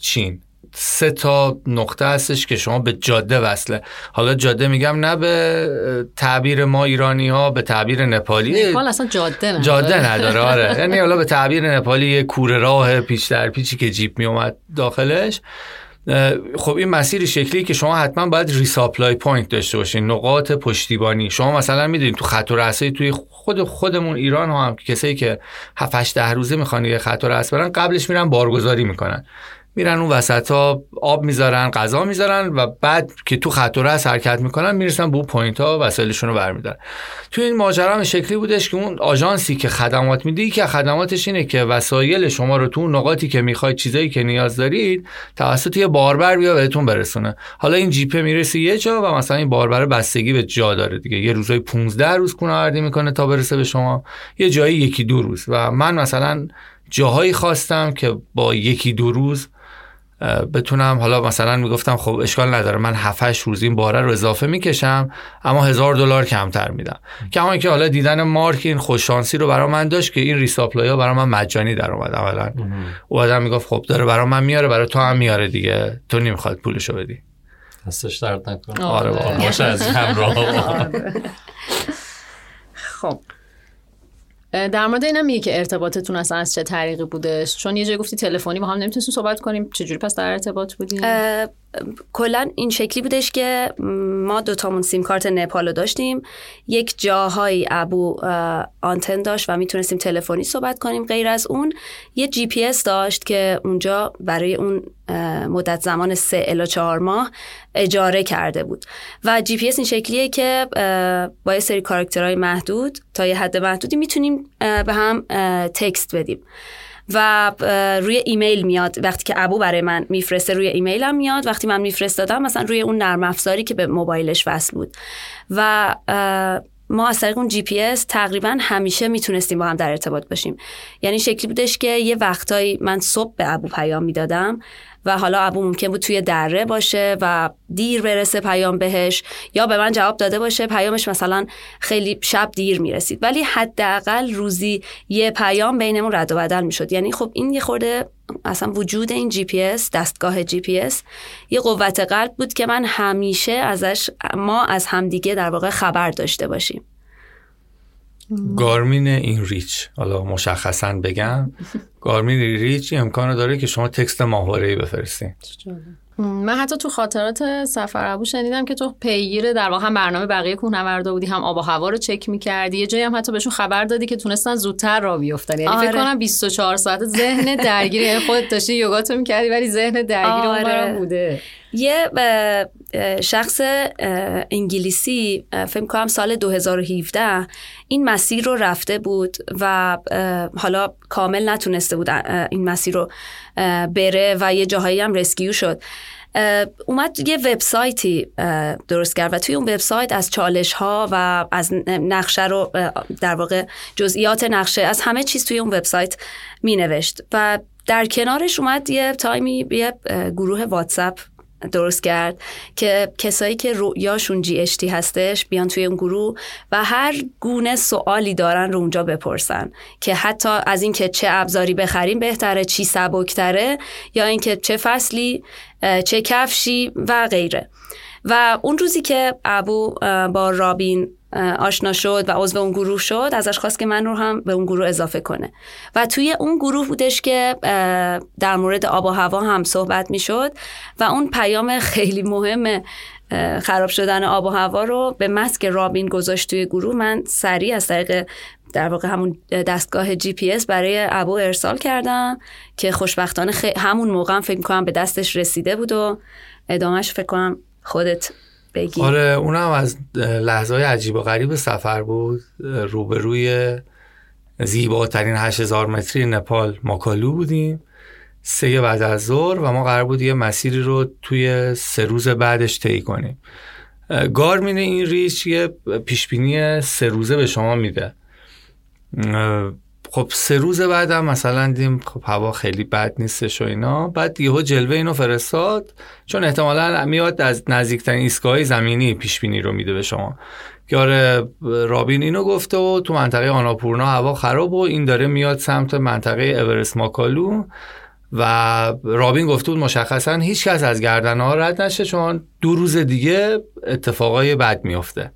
چین سه تا نقطه هستش که شما به جاده وصله. حالا جاده میگم نه به تعبیر ما ایرانی ها به تعبیر نپالی. نپال اصلا جاده نداره. جاده نداره آره. یعنی حالا به تعبیر نپالی یه کوره راه پیچ در پیچی که جیپ می اومد داخلش خب این مسیر شکلی که شما حتما باید resupply point داشته باشین نقاط پشتیبانی. شما مثلا می‌دونید تو خط الرأسه توی خود خودمون ایران ها هم کسایی که 7 8 10 روزه می‌خوان یه خط الرأس برن قبلش میرن بارگذاری می‌کنن. میرن اون وسط ها آب می‌ذارن غذا می‌ذارن و بعد که تو خط الرأس حرکت می‌کنن می‌رسن به اون point ها وسایلشون رو برمیدارن. تو این ماجرا هم شکلی بودش که اون آژانسی که خدمات میده که خدماتش اینه که وسایل شما رو تو نقاطی که می‌خواید چیزایی که نیاز دارید توسط یه باربر بیا بهتون برسونه. حالا این جیپه می‌رسه یه جا و مثلا این باربر بستگی به جا داره دیگه. یه روزای 15 روز کوهنوردی می‌کنه تا برسه به شما. یه جایی یکی دو روز. و من مثلا جاهایی خواستم که با یکی دو روز بتونم حالا مثلا می‌گفتم خب اشکال نداره من 7 8 روز این باره رو اضافه می‌کشم اما هزار دلار کمتر میدم. کما که حالا دیدن مارک این خوششانسی رو برا من داشت که این ریساپلای ها برا من مجانی در اومد اولا. او آدم می‌گفت خب داره برا من میاره برا تو هم میاره دیگه. تو نمی‌خواد پولشو بدی. دستش درد نکنه. آره واقعا. باشه از همراه خب. در مورد اینم میگه که ارتباطتون اصلا از چه طریقی بودش چون یه جایی گفتی تلفنی با هم نمی‌تونستیم صحبت کنیم. چجوری پس در ارتباط بودیم کلا این شکلی بودش که ما دوتامون سیم کارت نپال داشتیم. یک جاهایی ابو آنتن داشت و می‌تونستیم تلفنی صحبت کنیم غیر از اون. یه جی پی اس داشت که اونجا برای اون مدت زمان سه الی چهار ماه اجاره کرده بود. و جی پی اس این شکلیه که با یه سری کاراکترهای محدود تا یه حد محدودی می‌تونیم به هم text بدیم. و روی ایمیل میاد. وقتی که ابو برای من میفرسته روی ایمیلم میاد. وقتی من میفرستادم مثلا روی اون نرم افزاری که به موبایلش وصل بود. و ما از طریق اون جی پی اس تقریبا همیشه می‌تونستیم با هم در ارتباط باشیم. یعنی شکلی بودش که یه وقتایی من صبح به ابو پیام می‌دادم. و حالا ابو ممکن بود توی دره باشه و دیر برسه پیام بهش یا به من جواب داده باشه پیامش مثلا خیلی شب دیر می‌رسید. ولی حداقل روزی یه پیام بینمون رد و بدل می‌شد. یعنی خب این یه خورده اصلا وجود این جی پی اس دستگاه جی پی اس یه قوت قلب بود که من همیشه ازش ما از همدیگه در واقع خبر داشته باشیم. Garmin inReach حالا مشخصا بگم گارمین این ریچ امکان داره که شما تکست ماهواره‌ای بفرستین من حتی تو خاطرات سفر ابو شنیدم که تو پیگیر در واقع هم برنامه بقیه کوهنوردا بودی هم آب و هوا رو چک می‌کردی یه جایی هم حتی بهشون خبر دادی که تونستن زودتر را بیفتن یعنی فکر آره. کنم 24 ساعت ذهن درگیری یعنی خودت داشتی یوگاتو می‌کردی ولی ذهن درگیری اون آره. بوده یه شخص انگلیسی فکر کنم سال 2017 این مسیر رو رفته بود و حالا کامل نتونسته بود این مسیر رو بره و یه جاهایی هم رسکیو شد. اومد یه وبسایتی درست کرد و توی اون وبسایت از چالش ها و از نقشه رو در واقع جزئیات نقشه از همه چیز توی اون وبسایت می نوشت و در کنارش اومد یه تایمی یه گروه واتساپ درست کرد که کسایی که رویاشون جی اشتی هستش بیان توی اون گروه و هر گونه سوالی دارن رو اونجا بپرسن که حتی از اینکه چه ابزاری بخریم بهتره چی سبکتره یا اینکه چه فصلی چه کفشی و غیره. و اون روزی که ابو با رابین آشنا شد و عضو اون گروه شد ازش خواست که من رو هم به اون گروه اضافه کنه. و توی اون گروه بودش که در مورد آب و هوا هم صحبت می شد و اون پیام خیلی مهم خراب شدن آب و هوا رو به مسک رابین گذاشت توی گروه. من سریع از طریق در واقع همون دستگاه جی پی اس برای ابو ارسال کردم که خوشبختانه خی- همون موقع هم فکر می‌کنم به دستش رسیده بود و ادامهش فکر کنم خودت بگی. آره اونم از لحظه های عجیب و غریب سفر بود. روبروی زیباترین 8000 متری نپال ماکالو بودیم. سه بعد از ظهر و ما قرار بود یه مسیری رو توی سه روز بعدش طی کنیم. گارمین این ریچ یه پیشبینی سه روزه به شما میده. خب سه روز بعدم مثلا دیدیم خب هوا خیلی بد نیستش و اینا. بعد یهو جلوه اینو فرستاد. چون احتمالا میاد از نزدیکترین ایستگاه زمینی پیش بینی رو میده به شما. آره رابین اینو گفته و تو منطقه آناپورنا هوا خراب و این داره میاد سمت منطقه اورست ماکالو. و رابین گفته بود مشخصا هیچ کس از گردنه ها رد نشه چون دو روز دیگه اتفاقای بد میفته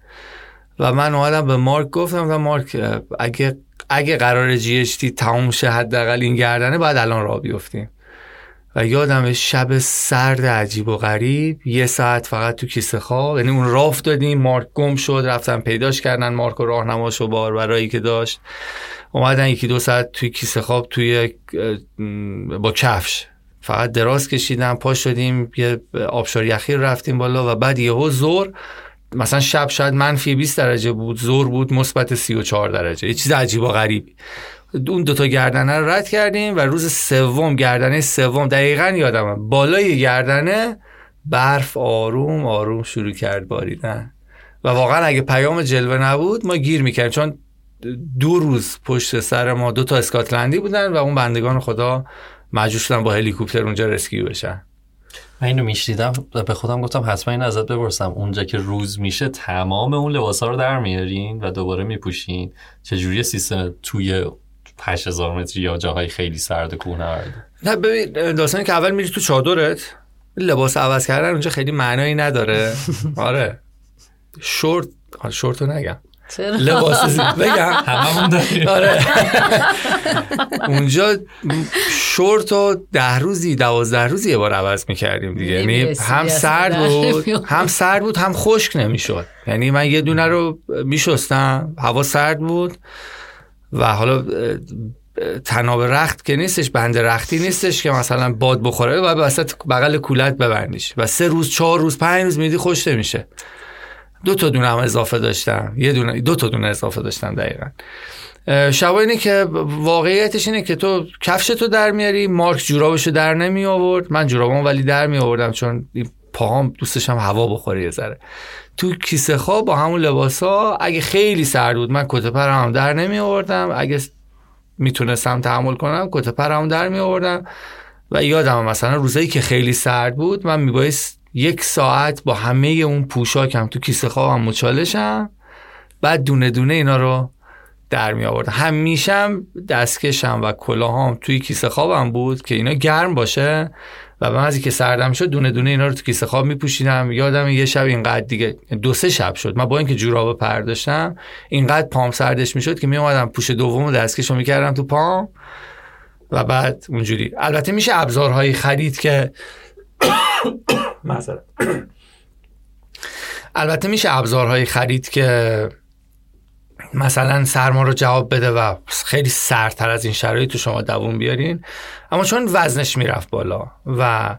و من اومدم به مارک گفتم و مارک اگه اگه قرار جی تموم شه حداقل این گردنه بعد الان راه بیفتیم. و یادم شب سرد عجیب و غریب یه ساعت فقط تو کیسه خواب یعنی اون راف دادیم مارک گم شد رفتن پیداش کردن مارک و راهنماش و باربرایی که داشت. اومدن یکی دو ساعت توی کیسه خواب توی با کفش. فقط دراز کشیدن پا شدیم یه آبشار یخی رفتیم بالا و بعد یهو زور مثلا شب شاید منفی 20 درجه بود زور بود مثبت 34 درجه. یه چیز عجیب و غریبی. اون دوتا گردنه رو رد کردیم و روز سوم گردنه سوم دقیقا یادمه. بالای گردنه برف آروم آروم شروع کرد باریدن. و واقعا اگه پیام جلوه نبود ما گیر می‌کردیم. چون دو روز پشت سر ما دو تا اسکاتلندی بودن و اون بندگان خدا مجبور شدن با هلیکوپتر اونجا رسکیو بشن. من اینو میشنیدم به خودم گفتم حتما این ازت بپرسم. اونجا که روز میشه تمام اون لباسا رو در میارین و دوباره میپوشین. چجوری سیستم توی 8000 متری یا جاهای خیلی سرد کوهنورد نه ببین داستانی که اول میری تو چادرت لباس عوض کردن اونجا خیلی معنایی نداره. آره. شورت شورت رو نگم. لباس بگم. هممون داریم. آره. اونجا شورت و ده روزی دوازده روزی یه بار عوض می‌کردیم دیگه. یعنی هم سرد بود هم سرد بود هم خشک نمی‌شد. یعنی من یه دونه رو میشستم هوا سرد بود و حالا تناب رخت که نیستش بند رختی نیستش که مثلا باد بخوره و وسط بغل کولت ببندیش. و سه روز چهار روز پنج روز میدی خوش نمیشه. دو تا دونه هم اضافه داشتم یه دونه دو تا دونه اضافه داشتم دقیقا. شبا اینه که واقعیتش اینه که تو کفش تو در میاری مارک جورابشو در نمی آورد. من جورابم ولی در می آوردم چون پاهام دوستشم هوا بخوره یه ذره. تو کیسه خواب با همون لباسا اگه خیلی سرد بود من کت پرم در نمی آوردم. اگه می‌تونستم تحمل کنم کت پرم در می آوردم. و یادم مثلا روزایی که خیلی سرد بود من میبایست یک ساعت با همه اون پوشاکم تو کیسه خوابم مچالشم بعد دونه دونه اینا رو در می آوردم. همیشم دستکشم و کلاهام توی کیسه خوابم بود که اینا گرم باشه و من از که سردم شد دونه دونه اینا رو تو کیسه خواب میپوشیدم یادم یه شب اینقدر دیگه دو سه شب شد. من با اینکه جوراب پر داشتم اینقدر پام سردش می‌شد که میومدم پوش دوم دستکش رو می‌کردم تو پام و بعد اونجوری. البته میشه ابزارهایی خرید که مثلا البته میشه ابزارهایی خرید که مثلا سرما رو جواب بده و خیلی سردتر از این شرایط تو شما دووم بیارین. اما چون وزنش می‌رفت بالا و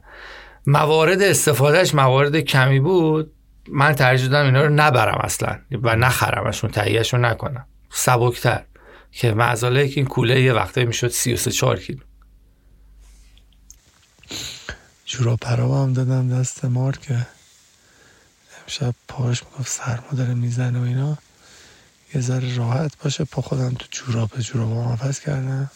موارد استفادهش موارد کمی بود من ترجیح دادم اینا رو نبرم اصلا و نخرمشون تهیهشون نکنم. سبکتر که معزاله که این کوله یه وقته می‌شد 33 4 کیلو. جورا هم دادم دست مار که امشب پاش می‌گفت سرما داره می‌زنه و اینا. یه ذره راحت باشه. پا خودم تو جوراب جوراب عوض کردم.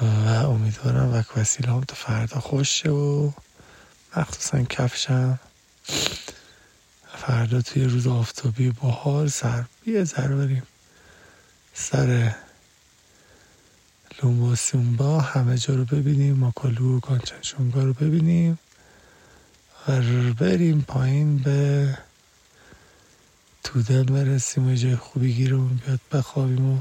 و امیدوارم و وسیله هم تا فردا خوشه و مخصوصا کفشم. فردا توی روز آفتابی بهار سر یه ذره بریم. سر لومباسیونبا همه جا رو ببینیم ماکالو و کانچنشونگا رو ببینیم و بریم پایین به تودل برسیم و جای خوبی گیرمون بیاد بخوابیم و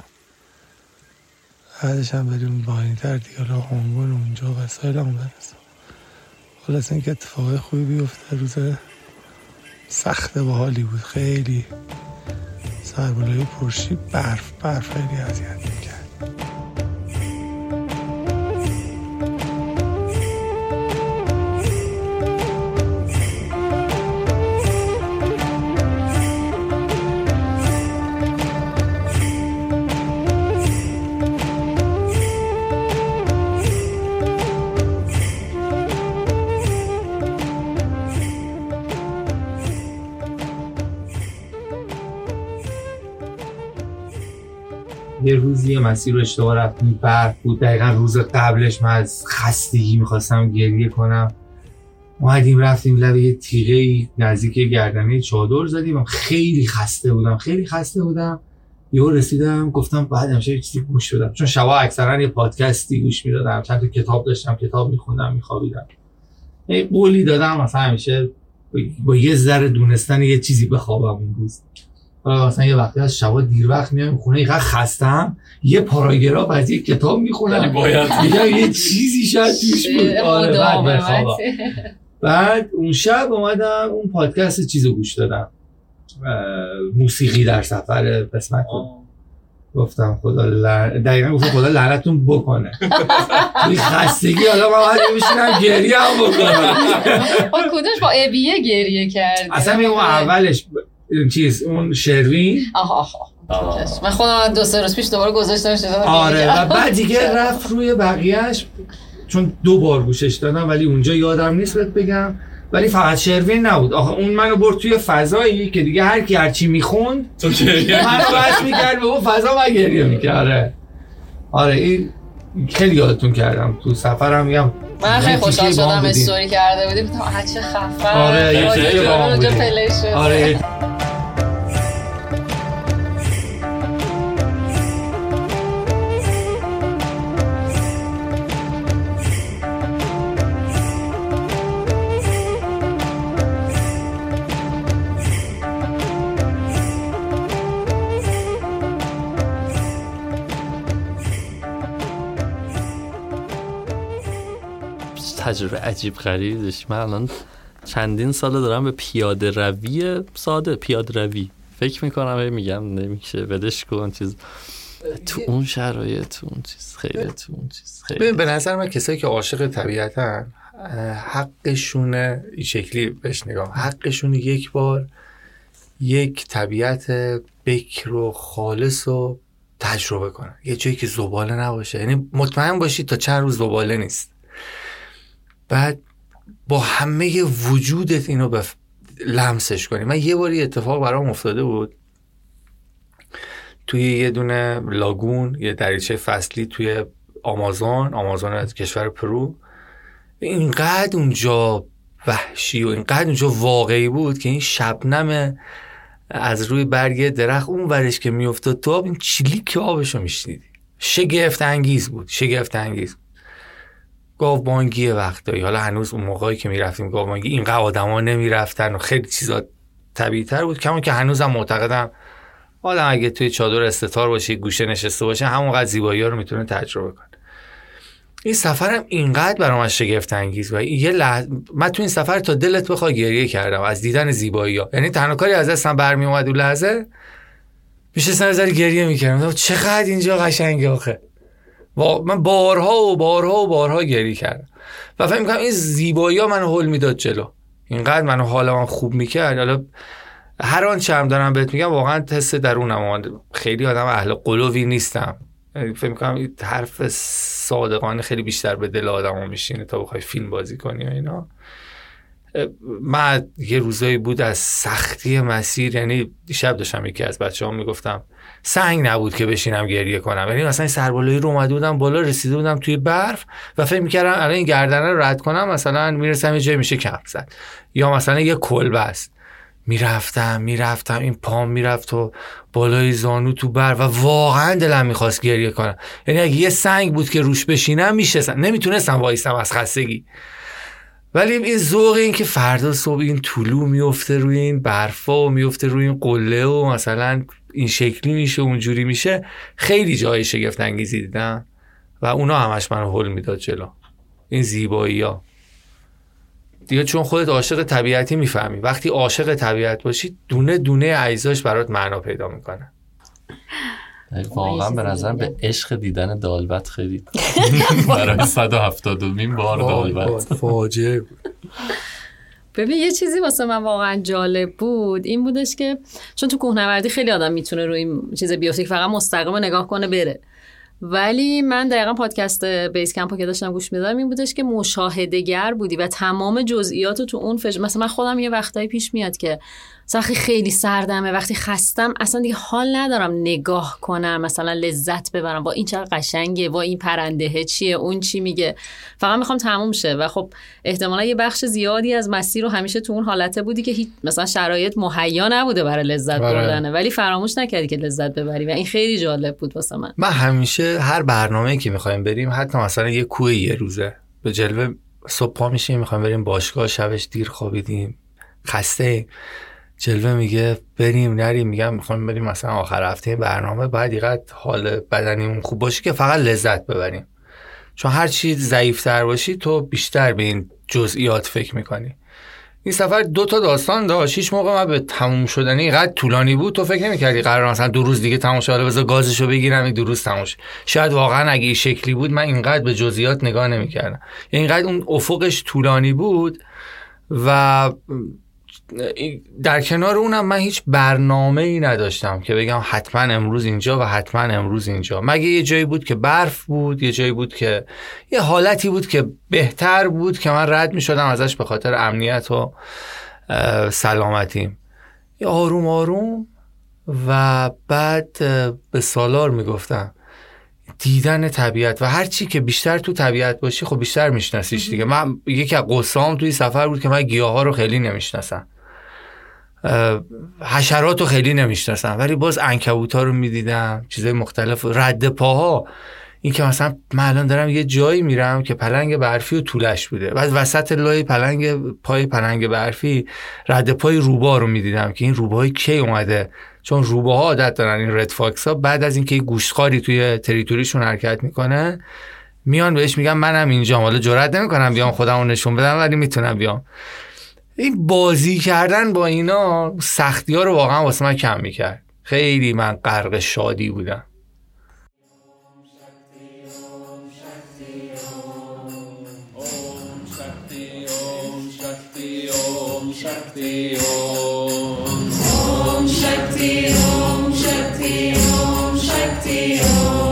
بعدش هم بریم پایین تر دیگه. هنگون اونجا وسایل هم برسیم خلاص اینکه اتفاقای خوبی بیفته. روز سخت و حالی بود. خیلی سربالای پرشی برف برف خیلی اذیت می‌کرد. یه مسیر رو اشتباه رفتیم. برف بود دقیقا روز قبلش من از خستگی می‌خواستم گریه کنم. اومدیم رفتیم لب یه تیغه نزدیک گردنه چادر زدیم. خیلی خسته بودم خیلی خسته بودم. یهو رسیدم گفتم بعد امشب چیزی گوش بدم. چون شبا اکثرا یه پادکستی گوش می‌دادم. چند تا کتاب داشتم کتاب میخوندم میخوابیدم. یه قولی دادم مثلا همیشه با یه ذره دونستن یه چیزی بخوابم اون روز. مثلا یه وقتی از شبا دیر وقت میام خونه اینقدر خستم یه پاراگراف از یه کتاب می‌خونم. باید میگم یه چیزی شاید توش بود. آره بعد بعد اون شب اومدم اون پادکست چیزو گوش دادم. موسیقی در سفر قسمت بود. گفتم خدا لعن... دقیقا گفتم خدا لعنتتون بکنه. توی خستگی حالا من باید میشینم گریه هم بکنم. با کدومش با ابیه گریه کردی اصلا اون اولش. چیز اون شروین؟ آها آها من خودم دو سه روز پیش دوباره گذاشتم شده آره و بعد دیگه رفت روی بقیهش چون دو بار گوشش دادم ولی اونجا یادم نیست بهت بگم. ولی فقط شروین نبود. آخه اون منو برد توی فضایی که دیگه هر کی هر چی می‌خوند تو گریه منو بس می‌کرد به اون فضا من گریه می‌کرد. آره. آره این خیلی یادتون کردم. تو سفرم میگم من خیلی خوشحال شدم بودیم. استوری کرده بودی آه چه خفن آره، یه رادیو تجربه عجیب غریبی داشت من الان چندین سال دارم به پیاده روی ساده پیاده روی. فکر می‌کنم هی میگم نمیشه بدش کن چیز. تو اون شرایط تو اون چیز خیلی تو اون چیز خیلی. ببین به نظر من کسایی که عاشق طبیعتن حقشونه این شکلی بهش نگاه حقشونه یک بار یک طبیعت بکر و خالص رو تجربه کنن. یه جایی که زباله نباشه. یعنی مطمئن باشید تا چند روز زباله نیست. بعد با همه وجودت اینو بف... لمسش کنی. من یه باری اتفاق برام افتاده بود. توی یه دونه lagoon یه دریاچه فصلی توی آمازون آمازون از کشور پرو. اینقدر اونجا وحشی و اینقدر اونجا واقعی بود که این شبنم از روی برگ درخت اون ورش که میافتاد تو آب این چلیک آبشو میشنیدی. شگفت انگیز بود شگفت انگیز. گاوبانگی وقتایی. حالا هنوز اون موقعی که می‌رفتیم گاوبانگی اینقدر آدما نمی‌رفتن و خیلی چیزا طبیعی تر بود. کما که هنوزم معتقدم آدم اگه توی چادر استتار باشه گوشه نشسته باشه همونقدر زیبایی رو می‌تونه تجربه کنه. این سفرم اینقدر برام شگفت انگیز و یه لح... من تو این سفر تا دلت بخواد گریه کردم از دیدن زیبایی ها. یعنی تنها کاری از دستم برمی اومد اون لحظه میشه نظر گریه می‌کردم. چقدر اینجا قشنگه آخه. من بارها و بارها و بارها گریه کردم. و فکر می‌کنم این زیبایی ها منو حل می‌داد جلو. اینقدر منو حال من خوب می‌کرد. حالا هر آنچه هم دارم بهت میگم واقعا حس درونم خیلی آدم اهل قلوی نیستم. فکر می‌کنم این حرف صادقانه خیلی بیشتر به دل آدم میشینه تا بخوای فیلم بازی کنی و اینا. من یه روزایی بود از سختی مسیر یعنی دیشب داشتم یکی از بچه ها می‌گفتم سنگ نبود که بشینم گریه کنم. یعنی مثلا این سربالایی رو اومده بودم بالا رسیده بودم توی برف و فکر می‌کردم الان این گردنه رو رد کنم مثلا می‌رسم یه جای میشه کم زد. یا مثلا یه کلبه است. می‌رفتم می‌رفتم این پام می‌رفت و بالای زانو تو بر و واقعا دلم می‌خواست گریه کنم. یعنی اگه یه سنگ بود که روش بشینم میشستم. نمی‌تونستم وایستم از خستگی. ولی این ذوق این که فردا صبح این طلوع میفته روی این برفا و میفته روی این قله و مثلا این شکلی میشه اونجوری میشه خیلی جای شگفت انگیزی دیدم و اونا همش منو حل می‌داد جلو. این زیبایی ها دیگه چون خودت عاشق طبیعتی می‌فهمی. وقتی عاشق طبیعت باشی دونه دونه اجزاش برات معنا پیدا می‌کنه واقعا به نظرم به عشق دیدن دالبت خیلی برای 170 مین بار دالبت. فاجعه ببین یه چیزی واسه من واقعا جالب بود. این بودش که چون تو کوهنوردی خیلی آدم می‌تونه روی این چیز بیفته که فقط مستقیم نگاه کنه بره. ولی من دقیقا پادکست بیس کمپو که داشتم گوش می‌دادم این بودش که مشاهده بودی و تمام جزئیات تو اون فش... مثلا من خودم یه وقتایی پیش میاد که وقتی خیلی سردمه وقتی خستم اصلا دیگه حال ندارم نگاه کنم مثلا لذت ببرم. با این چقدر قشنگه؟ با این پرنده چیه؟ اون چی میگه؟ فقط می‌خوام تموم شه. و خب احتمالا یه بخش زیادی از مسیر رو همیشه تو اون حالته بودی که هیچ مثلا شرایط مهیا نبوده برای لذت آره. بردنه. ولی فراموش نکردی که لذت ببری و این خیلی جالب بود واسه من. من همیشه هر برنامه که می‌خوایم بریم حتی مثلا یه کوه یه روزه به جلوه صبح پا میشیم می‌خوایم بریم باشگاه شبش دیر خوابیدیم خسته. جلوه میگه بریم نریم. میگم می‌خوایم بریم مثلا آخر هفته برنامه. بعد دیگه حال بدنیمون خوب باشه که فقط لذت ببریم. چون هر چی ضعیفتر باشی تو بیشتر به این جزئیات فکر می‌کنی. این سفر دو تا داستان داشت. هیچ موقع من به تموم شدنی اینقدر طولانی بود. تو فکر نمی‌کردی قرار مثلا دو روز دیگه تموم شه. بذار گازشو بگیرم این دو روز تموم شه. شاید واقعا اگه این شکلی بود من اینقدر به جزئیات نگاه نمی‌کردم. اینقدر اون افقش طولانی بود و در کنار اونم من هیچ برنامه ای نداشتم که بگم حتما امروز اینجا و حتما امروز اینجا. مگه یه جایی بود که برف بود یه جایی بود که یه حالتی بود که بهتر بود که من رد می شدم ازش به خاطر امنیت و سلامتیم. یه آروم آروم و بعد به سالار می‌گفتم دیدن طبیعت و هر چی که بیشتر تو طبیعت باشی خب بیشتر میشناسیش دیگه. من یکی از قصام توی سفر بود که من گیاه ها رو خیلی نمی‌شناسم. حشرات رو خیلی نمی‌شناسم ولی باز انکبوت ها رو می‌دیدم چیزای مختلف رد پاها این که مثلا من الان دارم یه جایی میرم که پلنگ برفی و توله‌ش بوده. بعد وسط لای پلنگ پای پلنگ برفی رد پای روبا رو می‌دیدم که این روباهای کی اومده؟ چون روباها عادت دارن این red fox ها. بعد از اینکه گوشتخواری توی territory شون حرکت می‌کنه میان بهش میگن منم اینجا حالا جرئت نمی‌کنم بیام خودم رو نشون بدم ولی می‌تونم بیام. این بازی کردن با اینا سختی ها رو واقعا واسه من کم می‌کرد. خیلی من غرق شادی بودم. اه،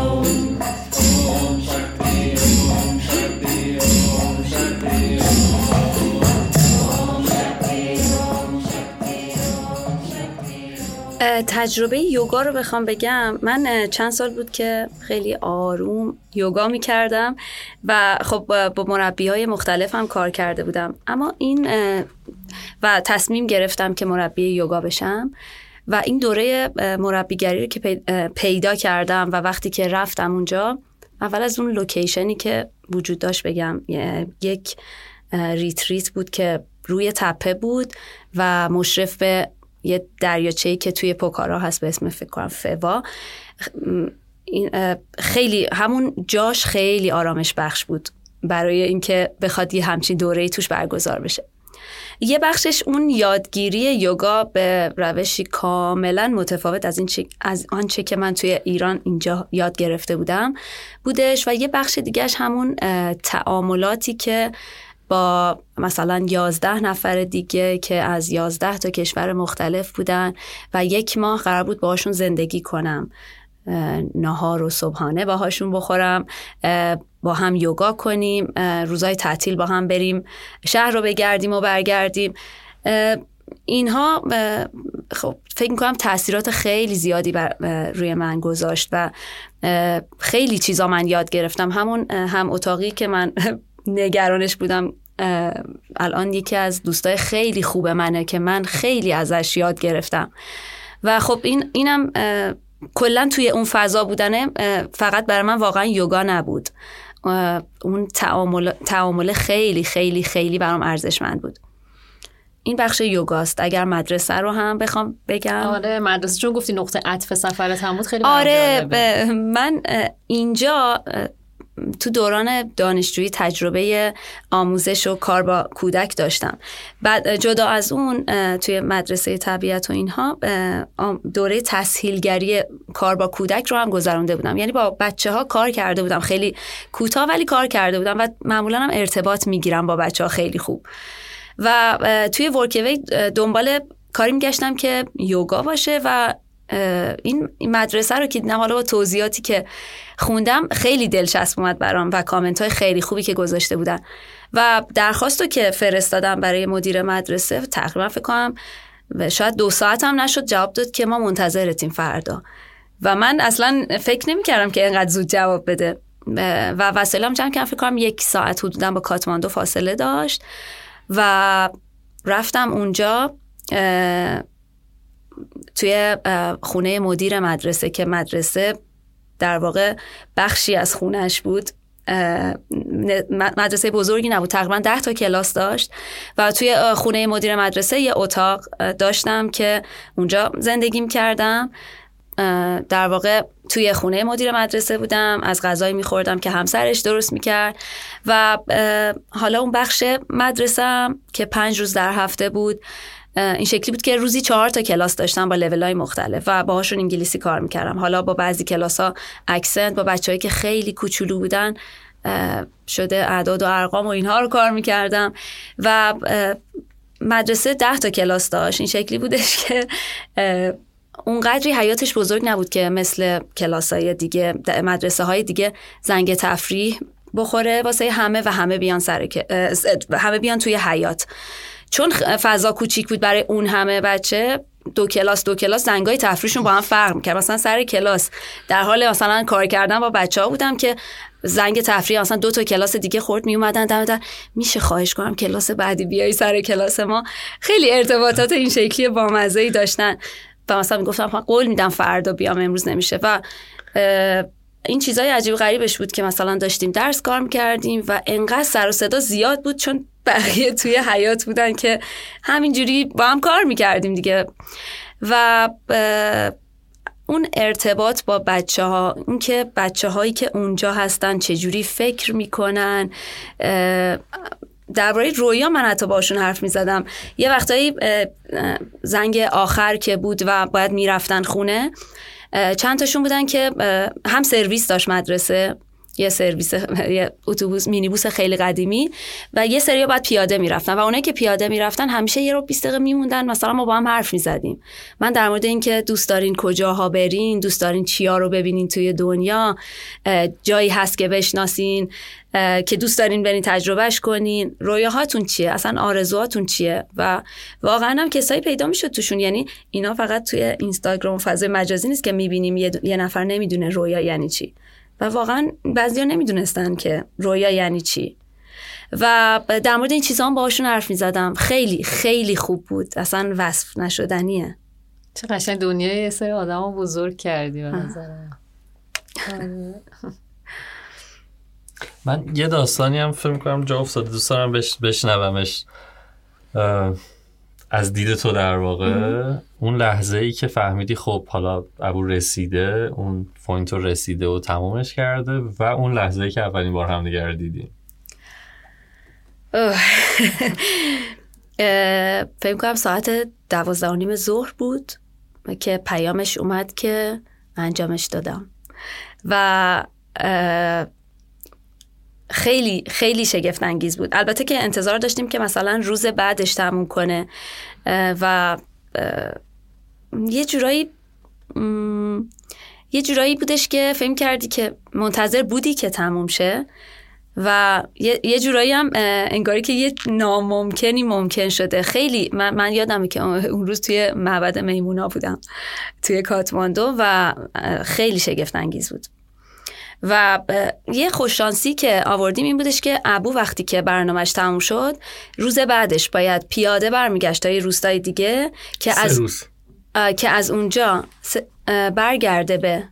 تجربه یوگا رو بخوام بگم. من چند سال بود که خیلی آروم یوگا می کردم و خب با- مربی های مختلف هم کار کرده بودم. اما این و تصمیم گرفتم که مربی یوگا بشم و این دوره مربیگری رو که پیدا کردم و وقتی که رفتم اونجا اول از اون location ی که وجود داشت بگم یک retreat بود که روی تپه بود و مشرف به یه دریاچه‌ای که توی پوکارا هست به اسم فکر کنم فوا. این خیلی همون جاش خیلی آرامش بخش بود برای اینکه بخواد یه همچین دوره توش برگزار بشه. یه بخشش اون یادگیری یوگا به روشی کاملا متفاوت از این چه- از آنچه که من توی ایران اینجا یاد گرفته بودم بودش و یه بخش دیگهش همون تعاملاتی که با مثلا یازده نفر دیگه که از یازده تا کشور مختلف بودن و یک ماه قرار بود باهاشون زندگی کنم. نهار و صبحانه باهاشون بخورم با هم یوگا کنیم روزای تعطیل با هم بریم شهر رو بگردیم و برگردیم. اینها خب فکر می‌کنم تاثیرات خیلی زیادی بر روی من گذاشت و خیلی چیزا من یاد گرفتم. همون هم اتاقی که من نگرانش بودم الان یکی از دوستای خیلی خوب منه که من خیلی ازش یاد گرفتم. و خب این اینم کلا توی اون فضا بودنه فقط برای من واقعا یوگا نبود. اون تعامل, تعامل خیلی خیلی خیلی برام ارزشمند بود. این بخش یوگاست. اگر مدرسه رو هم بخوام بگم. آره مدرسه چون گفتی نقطه عطف سفرت هم بود خیلی آره من اینجا تو دوران دانشجویی تجربه آموزش و کار با کودک داشتم. بعد جدا از اون توی مدرسه طبیعت و اینها دوره تسهیلگری کار با کودک رو هم گذرونده بودم. یعنی با بچه ها کار کرده بودم. خیلی کوتاه ولی کار کرده بودم و معمولا هم ارتباط می‌گیرم با بچه ها خیلی خوب. و توی ورکوی دنبال کاری میگشتم که یوگا باشه و این مدرسه رو که دیدم حالا با توضیحاتی که خوندم خیلی دلچسب اومد برام و کامنت های خیلی خوبی که گذاشته بودن. و درخواست رو که فرستادم برای مدیر مدرسه تقریبا فکر کنم شاید دو ساعت هم نشد جواب داد که ما منتظرتیم فردا. و من اصلا فکر نمی کردم که اینقدر زود جواب بده. و وسایلم جمع کردم فکر کنم یک ساعت حدودا با کاتماندو فاصله داشت. و رفتم اونجا توی خونه مدیر مدرسه که مدرسه در واقع بخشی از خونش بود مدرسه بزرگی نبود تقریبا ده تا کلاس داشت و توی خونه مدیر مدرسه یه اتاق داشتم که اونجا زندگیم کردم. در واقع توی خونه مدیر مدرسه بودم از غذایی میخوردم که همسرش درست می‌کرد و حالا اون بخش مدرسه که پنج روز در هفته بود این شکلی بود که روزی چهار تا کلاس داشتم با لیول های مختلف و باهاشون انگلیسی کار می‌کردم. حالا با بعضی کلاس ها اکسنت با بچههایی که خیلی کوچولو بودن شده اعداد و ارقام و اینها رو کار می‌کردم و مدرسه ده تا کلاس داشت. این شکلی بودش که اونقدری حیاتش بزرگ نبود که مثل کلاس های دیگه مدرسه های دیگه زنگ تفریح بخوره واسه همه و همه بیان سر همه بیان توی حیات چون فضا کوچیک بود برای اون همه بچه دو کلاس دو کلاس زنگای تفریحشون با هم فرق می‌کرد. مثلا سر کلاس در حال مثلا کار کردن با بچه ها بودم که زنگ تفریح مثلا دو تا کلاس دیگه خورد می اومدن دم در میشه خواهش کنم کلاس بعدی بیای سر کلاس ما؟ خیلی ارتباطات این شکلی با ای داشتن. و مثلا می‌گفتم قول میدم فردا بیام امروز نمیشه. و این چیزای عجیب غریبش بود که مثلا داشتیم درس کار می‌کردیم و انقدر سر و صدا زیاد بود چون بقیه توی حیات بودن که همینجوری با هم کار می‌کردیم دیگه. و اون ارتباط با بچه ها اون که بچه هایی که اونجا هستن چجوری فکر می‌کنن درباره رویا من حتی باشون حرف می زدم یه وقتایی زنگ آخر که بود و باید می‌رفتن خونه چند تاشون بودن که هم سرویس داشت مدرسه. یه سرویس یه اتوبوس مینیبوس خیلی قدیمی و یه سری بعد پیاده می‌رفتن و اونایی که پیاده می‌رفتن همیشه یه رو 20 دقیقه میموندن. مثلا ما با هم حرف می‌زدیم. من در مورد اینکه دوست دارین کجاها برین دوست دارین چیا رو ببینین توی دنیا جایی هست که بشناسین که دوست دارین برین تجربهش کنین. رویاهاتون چیه؟ اصلا آرزوهاتون چیه؟ و واقعا هم کسایی پیدا می‌شد توشون. یعنی اینا فقط توی اینستاگرام فضای مجازی نیست که می‌بینیم یه, یه نفر نمی‌دونه رویا یعنی چی. و واقعا بعضیا نمی‌دونستن که رویا یعنی چی. و در مورد این چیزا هم باهاشون حرف می‌زدم. خیلی خیلی خوب بود. اصلا وصف نشدنیه. چه قشنگ دنیای یه سری آدم بزرگ کردی به نظرم. آره. من یه داستانی هم فکر کنم جا افتاده. دوست دارم بش بشنومش. از دید تو در واقع اون لحظه ای که فهمیدی خب حالا ابو رسیده اون point رو رسیده و تمومش کرده و اون لحظه ای که اولین بار هم دیگر دیدیم فکر کنم ساعت دوازده و نیم ظهر بود که پیامش اومد که انجامش دادم. و خیلی خیلی شگفت انگیز بود. البته که انتظار داشتیم که مثلا روز بعدش تموم کنه و یه جورایی یه جورایی بودش که فهم کردی که منتظر بودی که تموم شه و یه جورایی هم انگاری که یه ناممکنی ممکن شده. خیلی من, من یادمه که اون روز توی معبد میمونا بودم توی کاتماندو و خیلی شگفت انگیز بود. و یه خوششانسی که آوردیم این بودش که ابو وقتی که برنامهش تموم شد روز بعدش باید پیاده برمیگشت تا روستای دیگه که از روز. که از اونجا برگرده به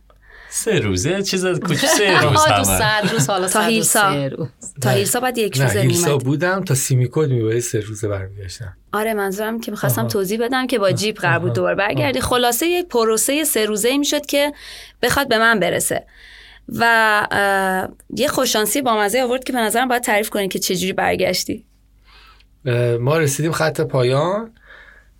سه روزه چیز کوچی سه روز همه. روز حالا تا هیلسا. تا هیلسا بعد یک روزه میمد هیلسا بودم تا سیمیکود میباید سه روزه برمیگشتم. آره منظورم که می‌خواستم توضیح بدم که با جیب قرار بود دوباره برگردی. خلاصه یک پروسه سه روزه می‌شد که بخواد به من برسه. و یه خوششانسی با مزه آورد که به نظرم باید تعریف کنی که چجوری برگشتی. ما رسیدیم خط پایان.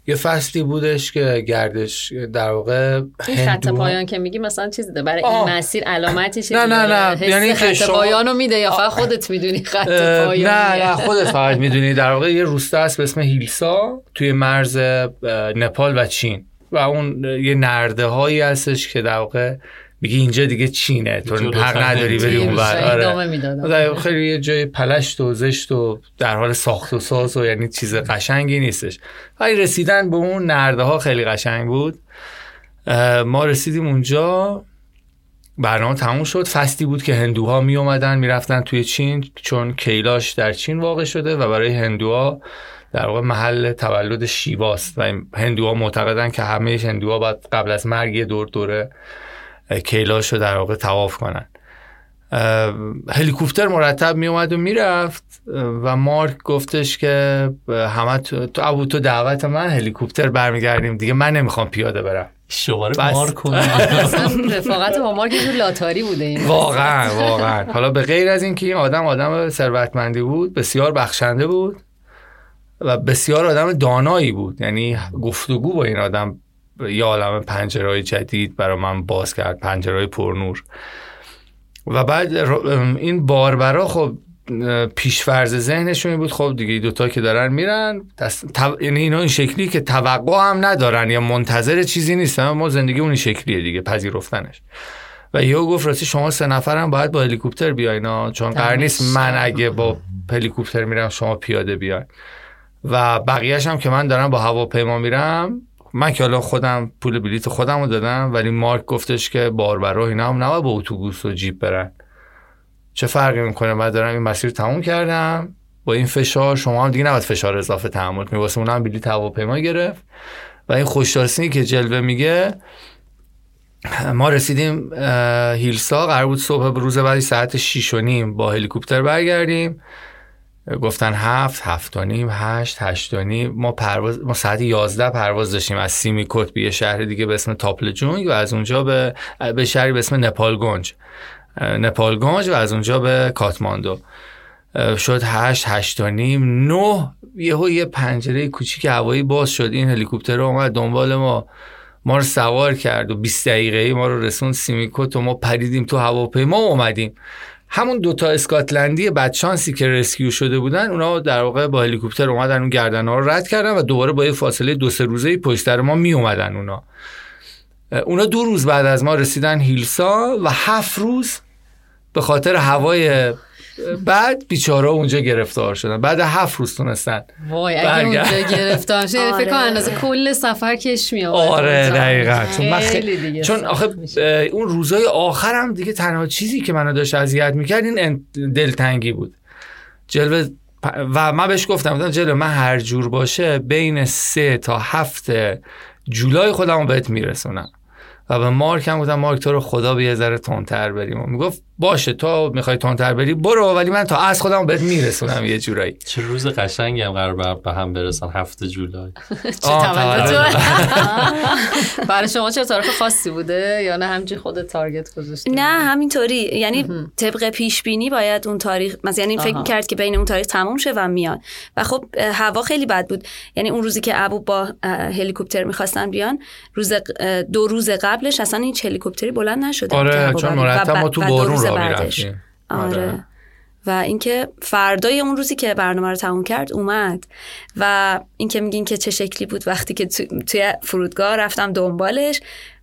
یه فصلی بودش که گردش در واقع این خط پایان که میگی مثلا چیزی ده برای این مسیر علامتی چیزی نه نه نه. یعنی خط شما... پایانو میده یا فقط خودت می‌دونی خط پایان نه نه خودت فقط می‌دونی. در واقع یه روستا هست به اسم هیلسا توی مرز نپال و چین. و اون یه نرده هایی هستش که در واقع میگه اینجا دیگه چینه تو حق نداری بری چین اون بیشتر ور. ادامه آره. خیلی یه جای پلشت و زشت و در حال ساخت و ساز و یعنی چیز قشنگی نیستش. ولی رسیدن به اون نرده ها خیلی قشنگ بود. ما رسیدیم اونجا. برنامه تموم شد. فصلی بود که هندوها می اومدن می‌رفتن توی چین چون کیلاش در چین واقع شده و برای هندوها در واقع محل تولد شیواست. و هندوها معتقدن که همه هندوها باید قبل از مرگ دور دوره کیلاش رو در واقع تواف کنن. هلیکوپتر مرتب می اومد و می‌رفت و مارک گفتش که همه تو, تو ابو تو دعوت من هلیکوپتر برمیگردیم دیگه من نمی‌خوام پیاده برم. شماره بس. مار کنم اصلا رفاقت با مارک یه جور لاتاری بوده این. واقعا واقعا. حالا به غیر از اینکه این آدم آدم ثروتمندی بود بسیار بخشنده بود و بسیار آدم دانایی بود. یعنی گفتگو با این آدم یه عالم پنجرهای جدید برای من باز کرد پنجرهای پرنور. و بعد این باربرا خب پیشفرز ذهنشون این بود خب دیگه دوتا که دارن میرن دست... تو- یعنی اینا این شکلی که توقع هم ندارن یا منتظر چیزی نیستن ما زندگی اون شکلیه دیگه پذیرفتنش. و یهو گفت راستی شما سه نفرم باید با هلیکوپتر بیاین. چون قرار نیست من اگه با هلیکوپتر میرم شما پیاده بیاین. و بقیهش هم که من دارم با هواپیما میرم من که حالا خودم پول بلیت خودم رو دادم ولی مارک گفتش که باربرا اینا هم نباید با اتوبوس و جیپ برن. چه فرقی می‌کنه؟ من دارم این مسیر تموم کردم. با این فشار شما هم دیگه نباید فشار اضافه تحمل کنید واسه اونم بلیت هواپیما گرفت. و این خوششانسی که جلوه میگه ما رسیدیم هیلسا. قرار بود صبح روز بعدی ساعت 6 و نیم با هلیکوپتر برگردیم. گفتن هفت هفت و نیم هشت هشت و نیم. ما پرواز ما ساعت یازده پرواز داشتیم از سیمیکوت به یه شهر دیگه به اسم تاپلجونگ و از اونجا به به شهری به اسم نپالگنج. نپالگنج و از اونجا به کاتماندو. شد هشت هشت و نیم نه یهو یه پنجره کوچیک هوایی باز شد. این هلیکوپتر اومد دنبال ما. ما رو سوار کرد و 20 دقیقه ای ما رو رسوند سیمیکوت و ما پریدیم تو هواپیما اومدیم. همون دوتا اسکاتلندی بدشانسی که رسکیو شده بودن اونا در واقع با هلیکوپتر اومدن اون گردن ها رو رد کردن و دوباره با یه فاصله دو سه روزه پشت ما می اومدن اونا. اونا دو روز بعد از ما رسیدن هیلسا و هفت روز به خاطر هوای بعد بیچاره اونجا گرفتار شدن. بعد هفت روز تونستن وای اگه. اونجا گرفتار شد آره. فکر کنم اندازه کل سفر کش می آورد آره. دقیقا. چون من دیگه چون آخه اون روزای آخرم دیگه تنها چیزی که منو داشت اذیت می‌کرد این دلتنگی بود. جلوه پ- و من بهش گفتم گفتم جلوه من هر جور باشه بین سه تا هفت جولای خودم رو بهت میرسونم. و به مارک هم گفتم مارک تو رو خدا به یه ذره تندتر بریم. و می‌گفت باشه تو می‌خوای تندتر بری برو ولی من تا از خودم بهت میرسونم یه جورایی. چه روز قشنگی هم قرار بر- به هم برسن هفته جولای. چه تولد. برای شما چه تاریخ خاصی بوده؟ یا نه همینجوری خود تارگت گذاشته نه همینطوری. یعنی طبق پیش بینی باید اون تاریخ مثلا یعنی فکر. کرد که بین اون تاریخ تموم شه و میاد. و خب هوا خیلی بد بود. یعنی اون روزی که ابو با هلیکوپتر می‌خواستن بیان روز دو روز قبلش اصلا هیچ هلیکوپتری بلند نشده آره چون مرتب ما تو بارون بعدش. می‌رفتیم آره. و اینکه فردای اون روزی که برنامه رو تموم کرد اومد. و اینکه میگین که چه شکلی بود وقتی که تو- توی فرودگاه رفتم دنبالش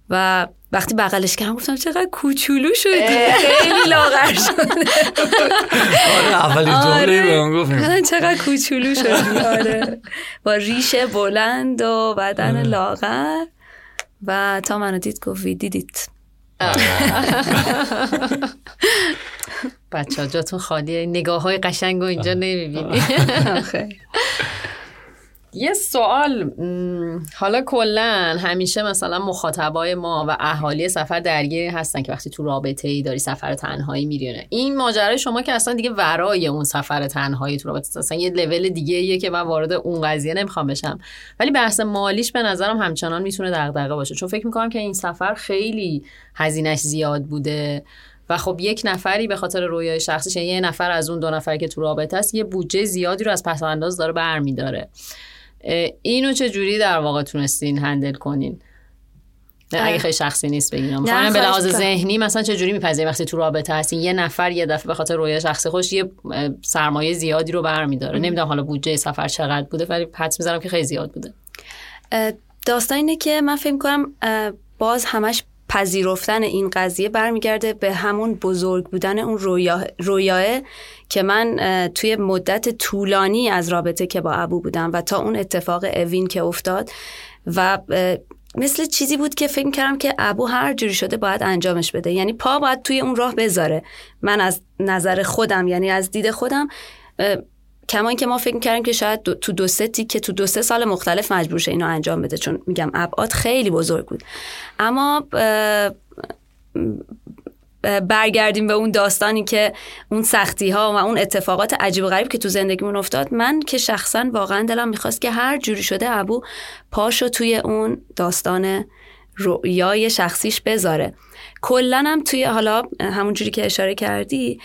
و وقتی بغلش کردم گفتم چقدر کوچولو شدی. خیلی لاغر شد آره اولین جمله به اون گفتم چقدر کوچولو شدی. آره. با ریش بلند و بدن لاغر. و تا منو دید گفت وی دیدیت. بچه ها جاتون خالیه. نگاه های قشنگ و اینجا نمی‌بینی. یه سوال حالا کلا همیشه مثلا مخاطبای ما و اهالی سفر درگیر هستن که وقتی تو رابطه ای داری سفر تنهایی میری و نه. این ماجرای شما که اصلا دیگه ورای اون سفر تنهایی تو رابطه. اصلا یه لول دیگه ایه که من وارد اون قضیه نمی‌خوام بشم ولی بحث مالیش به نظرم همچنان می‌تونه دغدغه باشه چون فکر می‌کنم که این سفر خیلی هزینهش زیاد بوده و خب یک نفری به خاطر رویای شخصیش یعنی یه نفر از اون دو نفر که تو رابطه است یه بودجه زیادی رو از پس انداز داره برمیداره اینو چه جوری در واقع تونستین هندل کنین؟ اگه. خیلی شخصی نیست بگیرم مثلا به لحاظ. ذهنی مثلا چه جوری میپذیرین وقتی تو رابطه هستین؟ یه نفر یه دفعه به خاطر رویای شخصی خوش یه سرمایه زیادی رو برمیداره. نمی‌دونم حالا بودجه سفر چقدر بوده ولی حدس می‌زنم که خیلی زیاد بوده. داستان اینه که من فکر کنم باز همش پذیرفتن این قضیه برمیگرده به همون بزرگ بودن اون رویا رویاه که من توی مدت طولانی از رابطه که با ابو بودم و تا اون اتفاق اوین که افتاد و مثل چیزی بود که فکر کردم که ابو هر جوری شده باید انجامش بده. یعنی پا باید توی اون راه بذاره. من از نظر خودم یعنی از دید خودم کما که ما فکر کردیم که شاید تو دو سه که تو دو سه سال مختلف مجبور شه اینو انجام بده چون میگم ابعاد خیلی بزرگ بود. اما برگردیم به اون داستانی که اون سختی ها و اون اتفاقات عجیب و غریب که تو زندگیمون افتاد. من که شخصا واقعا دلم می‌خواست که هر جوری شده ابو پاشو توی اون داستان رویای شخصیش بذاره. کلا هم توی حالا همون جوری که اشاره کردی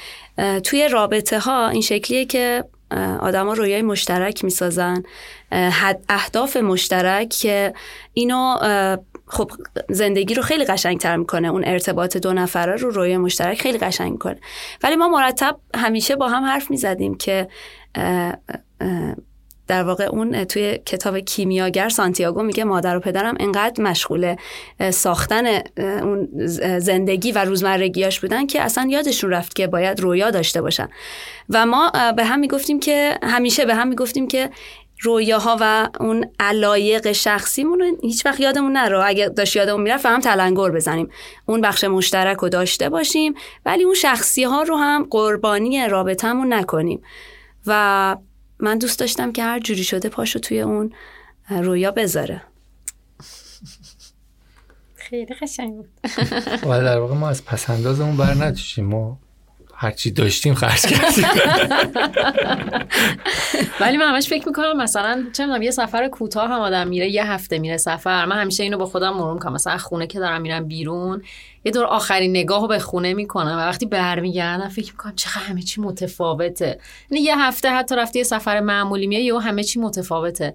توی رابطه ها این شکلیه که آدما رویای مشترک می‌سازن. اهداف مشترک که اینو خب زندگی رو خیلی قشنگتر می‌کنه. اون ارتباط دو نفره رو روی مشترک خیلی قشنگ می‌کنه. ولی ما مرتب همیشه با هم حرف می‌زدیم که در واقع اون توی کتاب کیمیاگر سانتیاگو میگه مادر و پدرم انقدر مشغول ساختن اون زندگی و روزمرگیاش بودن که اصلا یادشون رفت که باید رویا داشته باشن. و ما به هم می‌گفتیم که همیشه به هم می‌گفتیم که رویاها و اون علایق شخصیمون رو هیچ وقت یادمون نره. اگه داشت یادمون می‌رفت هم تلنگر بزنیم. اون بخش مشترک رو داشته باشیم ولی اون شخصی ها رو هم قربانی رابطمون نکنیم. و من دوست داشتم که هر جوری شده پاشو توی اون رویا بذاره. خیلی قشنگ بود. و در واقع ما از پسندازمون بر نداشتیم ما هرچی داشتیم خرج کردیم. ولی من همش فکر می‌کنم مثلا چه یه سفر کوتاه هم آدم میره یه هفته میره سفر. من همیشه اینو با خودم مرور کنم مثلا خونه که دارم میرم بیرون یه دور آخرین نگاه رو به خونه می‌کنم و وقتی برمیگردم فکر می‌کنم چقدر همه چی متفاوته. یعنی یه هفته حتی رفتی یه سفر معمولی میه یه همه چی متفاوته.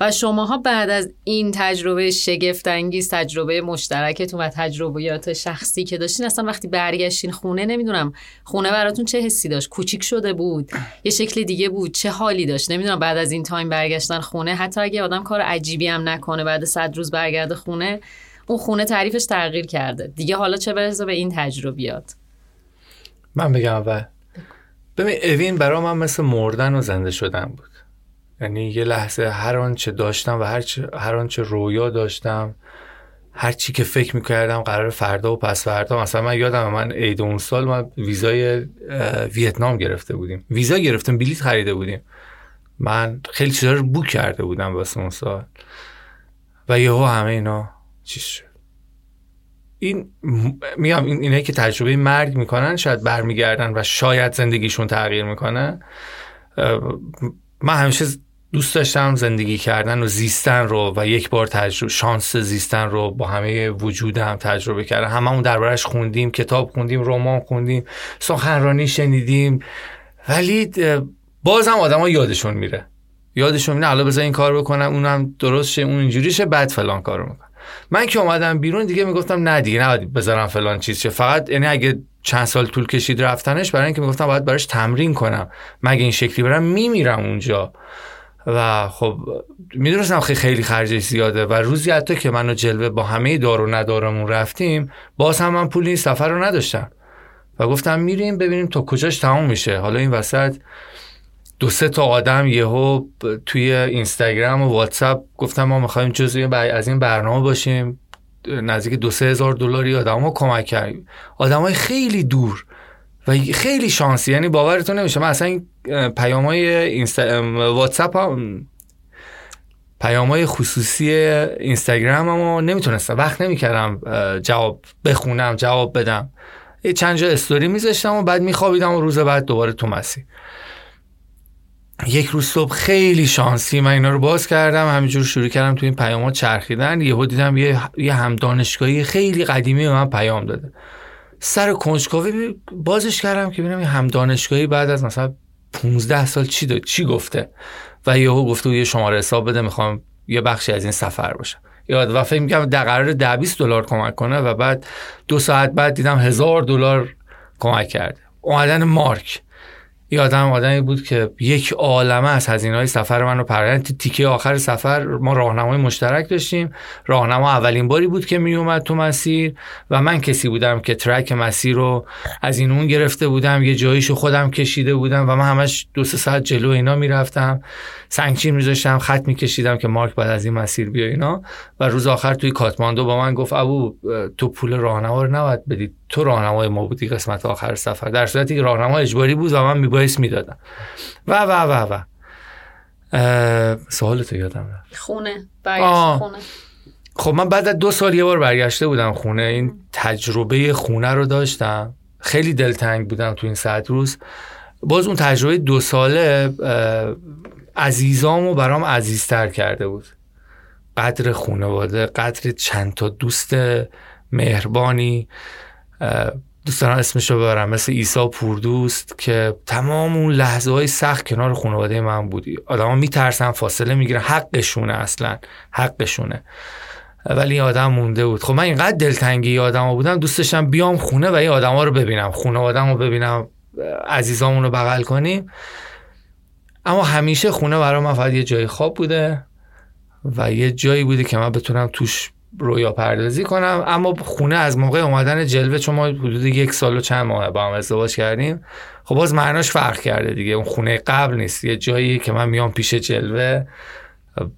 و شماها بعد از این تجربه شگفت انگیز تجربه مشترکتون و تجربیات شخصی که داشتین اصلا وقتی برگشتین خونه نمی‌دونم خونه براتون چه حسی داشت؟ کوچیک شده بود؟ یه شکل دیگه بود؟ چه حالی داشت؟ نمی‌دونم بعد از این تایم برگشتن خونه حتی اگه آدم کار عجیبی هم نکنه بعد صد روز برگرده خونه اون خونه تعریفش تغییر کرده. دیگه حالا چه برسه به این تجربیات من بگم اول. ببین اوین برا من مثل مردن و زنده شدن بود. یعنی یه لحظه هر آنچه داشتم و هر, هر آنچه رویا داشتم هر چی که فکر می‌کردم قرار فردا و پس فردا. مثلا من یادم من عید اون سال ما ویزای ویتنام گرفته بودیم. ویزا گرفتیم بلیط خریده بودیم. من خیلی چیزا رو بوک کرده بودم واسه اون سال. و یهو همه اینا چیز این میگم این اینه که تجربه مرگ می‌کنن شاید برمیگردن و شاید زندگیشون تغییر می‌کنه. من همیشه دوست داشتم زندگی کردن و زیستن رو و یک بار تجربه شانس زیستن رو با همه وجودم تجربه کردم. هممون دربارش خوندیم کتاب خوندیم رمان خوندیم سخنرانی شنیدیم. ولی بازم آدما یادشون میره. یادشون میره حالا بذار این کار بکنم اونم درست شه اون اینجوری شه بعد فلان کارو می‌کنم. من که اومدم بیرون دیگه می‌گفتم نه دیگه نباید بذارم فلان چیز شه. فقط یعنی اگه چند سال طول کشید رفتنش برای اینکه می‌گفتم باید براش تمرین کنم. مگه این شکلی برم میمیرم اونجا. و خب می‌دونستم خیلی خیلی خرجش زیاده و روزی حتی که منو جلوه با همه دار و ندارمون رفتیم باز هم من پول این سفر رو نداشتم. و گفتم میریم ببینیم تا کجاش تموم میشه. حالا این وسط دو سه تا آدم یهو توی اینستاگرام و واتساپ گفتم ما می‌خوایم جزوی از این برنامه باشیم. نزدیک دو سه هزار دلاری آدم کمک کردیم. آدم های خیلی دور و خیلی شانسی. یعنی باورتون نمیشه. من اصلا پیام های اینستا... واتساپ هم پیام های خصوصی اینستاگرام هم نمی‌تونستم. وقت نمی‌کردم جواب بخونم جواب بدم. یه چند جا استوری میذاشتم و بعد میخوابیدم و روز بعد دوباره تو مسیر. یک روز صبح خیلی شانسی من اینا رو باز کردم. همینجور شروع کردم تو این پیامات چرخیدن. یهو دیدم یه یه هم دانشگاهی خیلی قدیمی به من پیام داده. سر کنجکاوی بازش کردم که ببینم هم دانشگاهی بعد از مثلا 15 سال چی داد چی گفته؟ و یهو گفته یه شماره حساب بده می‌خوام یه بخشی از این سفر باشم یاد و فکر می‌کنم در قرار 10 20 دلار کمک کنه و بعد دو ساعت بعد دیدم هزار دلار کمک کرده. اومدن مارک. یه آدم آدمی بود که یک عالمه از هزینه های سفر من رو پرداخت تو تیکه آخر سفر ما راهنمای مشترک داشتیم. راهنما اولین باری بود که می اومد تو مسیر و من کسی بودم که ترک مسیر رو از این اون گرفته بودم. یه جاییشو خودم کشیده بودم و من همش دو سه ساعت جلو اینا می‌رفتم. سنگچین میذاشتم خط میکشیدم که مارک بعد از این مسیر بیا اینا. و روز آخر توی کاتماندو با من گفت ابو تو پول راهنما رو نباید بدی تو راهنمای ما بودی قسمت آخر سفر. در صورتی که راهنما اجباری بود و من میبایست می‌دادم. و و و و. سوال تو یادم رفت. خونه. برگشت خونه. خب من بعد از دو سال یه بار برگشته بودم خونه. این تجربه خونه رو داشتم. خیلی دلتنگ بودم تو این صد روز. باز اون تجربه دو ساله عزیزامو برام عزیزتر کرده بود. قدر خانواده قدر چند تا دوست مهربانی. دوست دارم اسمشو ببرم. مثل ایسا پوردوست که تمام اون لحظه های سخت کنار خانواده من بودی آدم ها میترسن فاصله می‌گیرن. حقشونه اصلا. حقشونه. ولی این آدم مونده بود. خب من اینقدر دلتنگی آدم بودم دوستشم بیام خونه و این آدم ها رو ببینم. خونه آدم رو ببینم عزیزامون رو بغل کنیم. اما همیشه خونه برای من فقط یه جای خواب بوده و یه جایی بوده که من بتونم توش رویا پردازی کنم. اما خونه از موقع اومدن جلوه چون ما حدود یک سال و چند ماه با هم ازدواج کردیم خب باز معناش فرق کرده دیگه. اون خونه قبل نیست. یه جایی که من میام پیش جلوه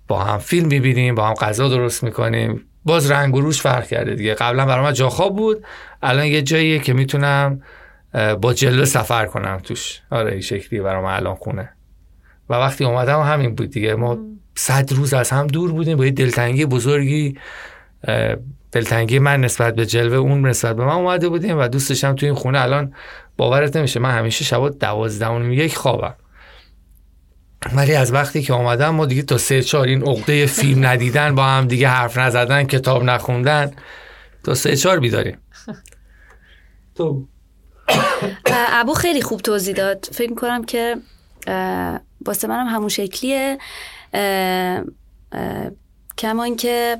با هم فیلم می‌بینیم با هم غذا درست می‌کنیم. باز رنگ و روش فرق کرده دیگه. قبلا برای من جا خواب بود. الان یه جاییه که می‌تونم با جلوه سفر کنم توش. آره این شکلی برای من الان خونه. و وقتی اومدم همین بود دیگه. ما صد روز از هم دور بودیم. با یه دلتنگی بزرگی. دلتنگی من نسبت به جلوه اون نسبت به من اومده بودیم و دوستشم توی این خونه. الان باورت نمیشه من همیشه شبا دوازده یک خوابم. ولی از وقتی که آمدم ما دیگه تا سه چهار این عقده فیلم ندیدن با هم دیگه حرف نزدن کتاب نخوندن تا سه چهار بیداریم. تو ابو خیلی خوب توضیح داد. فکر می‌کنم که واسه منم همون شکلیه. کما اینکه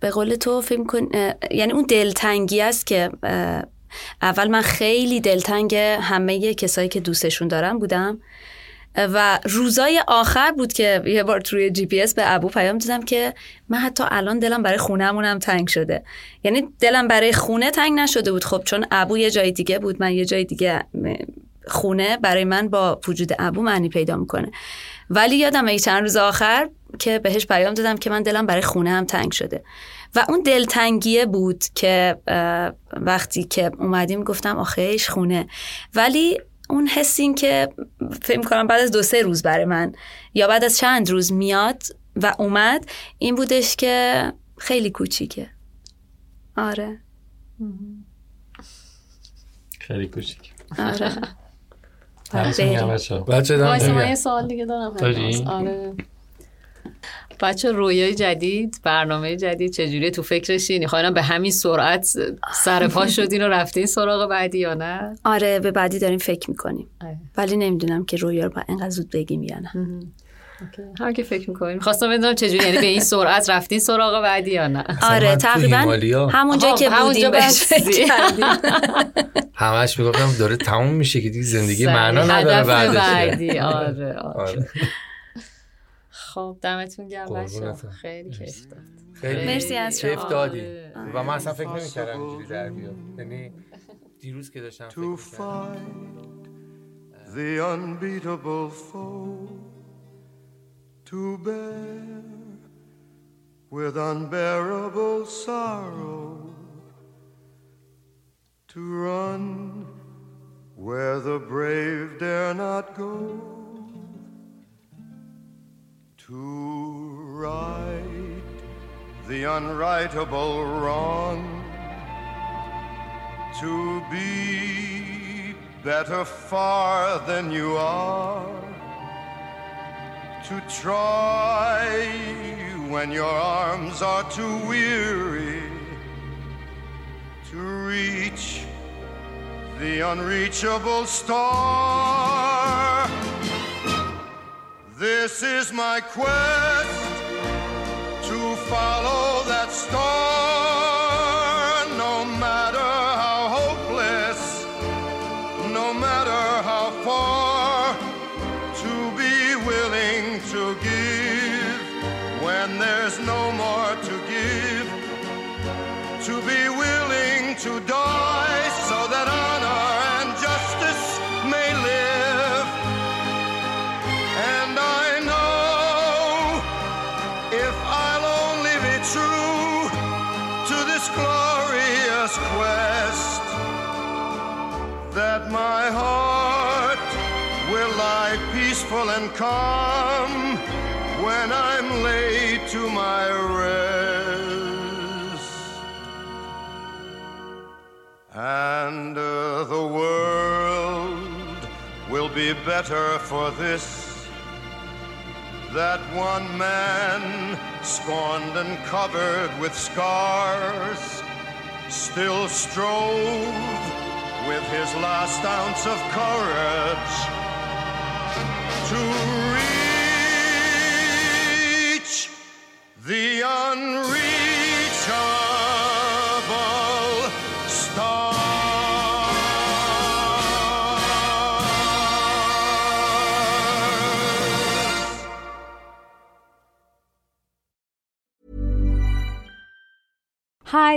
به قول تو فکر کن یعنی اون دلتنگی است که اول من خیلی دلتنگ همه کسایی که دوستشون دارم بودم. و روزای آخر بود که یه بار توی جی پی اس به ابو پیام دادم که من حتی الان دلم برای خونهمونم تنگ شده. یعنی دلم برای خونه تنگ نشده بود. خب چون ابو یه جای دیگه بود. من یه جای دیگه خونه برای من با وجود ابو معنی پیدا می‌کنه. ولی یادم ای چند روز آخر که بهش پیام دادم که من دلم برای خونه هم تنگ شده. و اون دلتنگیه بود که وقتی که اومدیم گفتم آخیش خونه. ولی اون حس این که فکر کنم بعد از دو سه روز برای من یا بعد از چند روز میاد و اومد این بودش که خیلی کوچیکه. آره. خیلی کوچیک. آره. بچه من یه سوال دیگه دارم. آره. بچه رویای جدید برنامه جدید چجوری تو فکرشین خواهی به همین سرعت سر پا شدین و رفتین سراغ بعدی یا نه؟ آره به بعدی داریم فکر می‌کنیم. ولی نمی‌دونم که رویا رو با اینقدر زود بگیم یا نه. هم که فکر می‌کنیم. خواستم بدونم چجوری یعنی به این سرعت رفتین سراغ بعدی یا نه؟ آره تقریبا همونجا که بودیم. بهش همش می‌گفتم داره تموم میشه که دیگه زندگی معنا نداره بعدی. آره. آره. خب دمتون گرم بچه خیلی کیف داد. خیلی مرسی از شما. کیف دادی و من اصلا فکر نمی‌کردم اینجوری در بیاد یعنی دیروز که داشتم فکر The unbeatable foe to bear with unbearable sorrow to run where the brave dare not go. To right the unrightable wrong, to be better far than you are, to try when your arms are too weary, to reach the unreachable star. This is my quest to follow that star, peaceful and calm when I'm laid to my rest. And uh, the world will be better for this. That one man, scorned and covered with scars, still strove with his last ounce of courage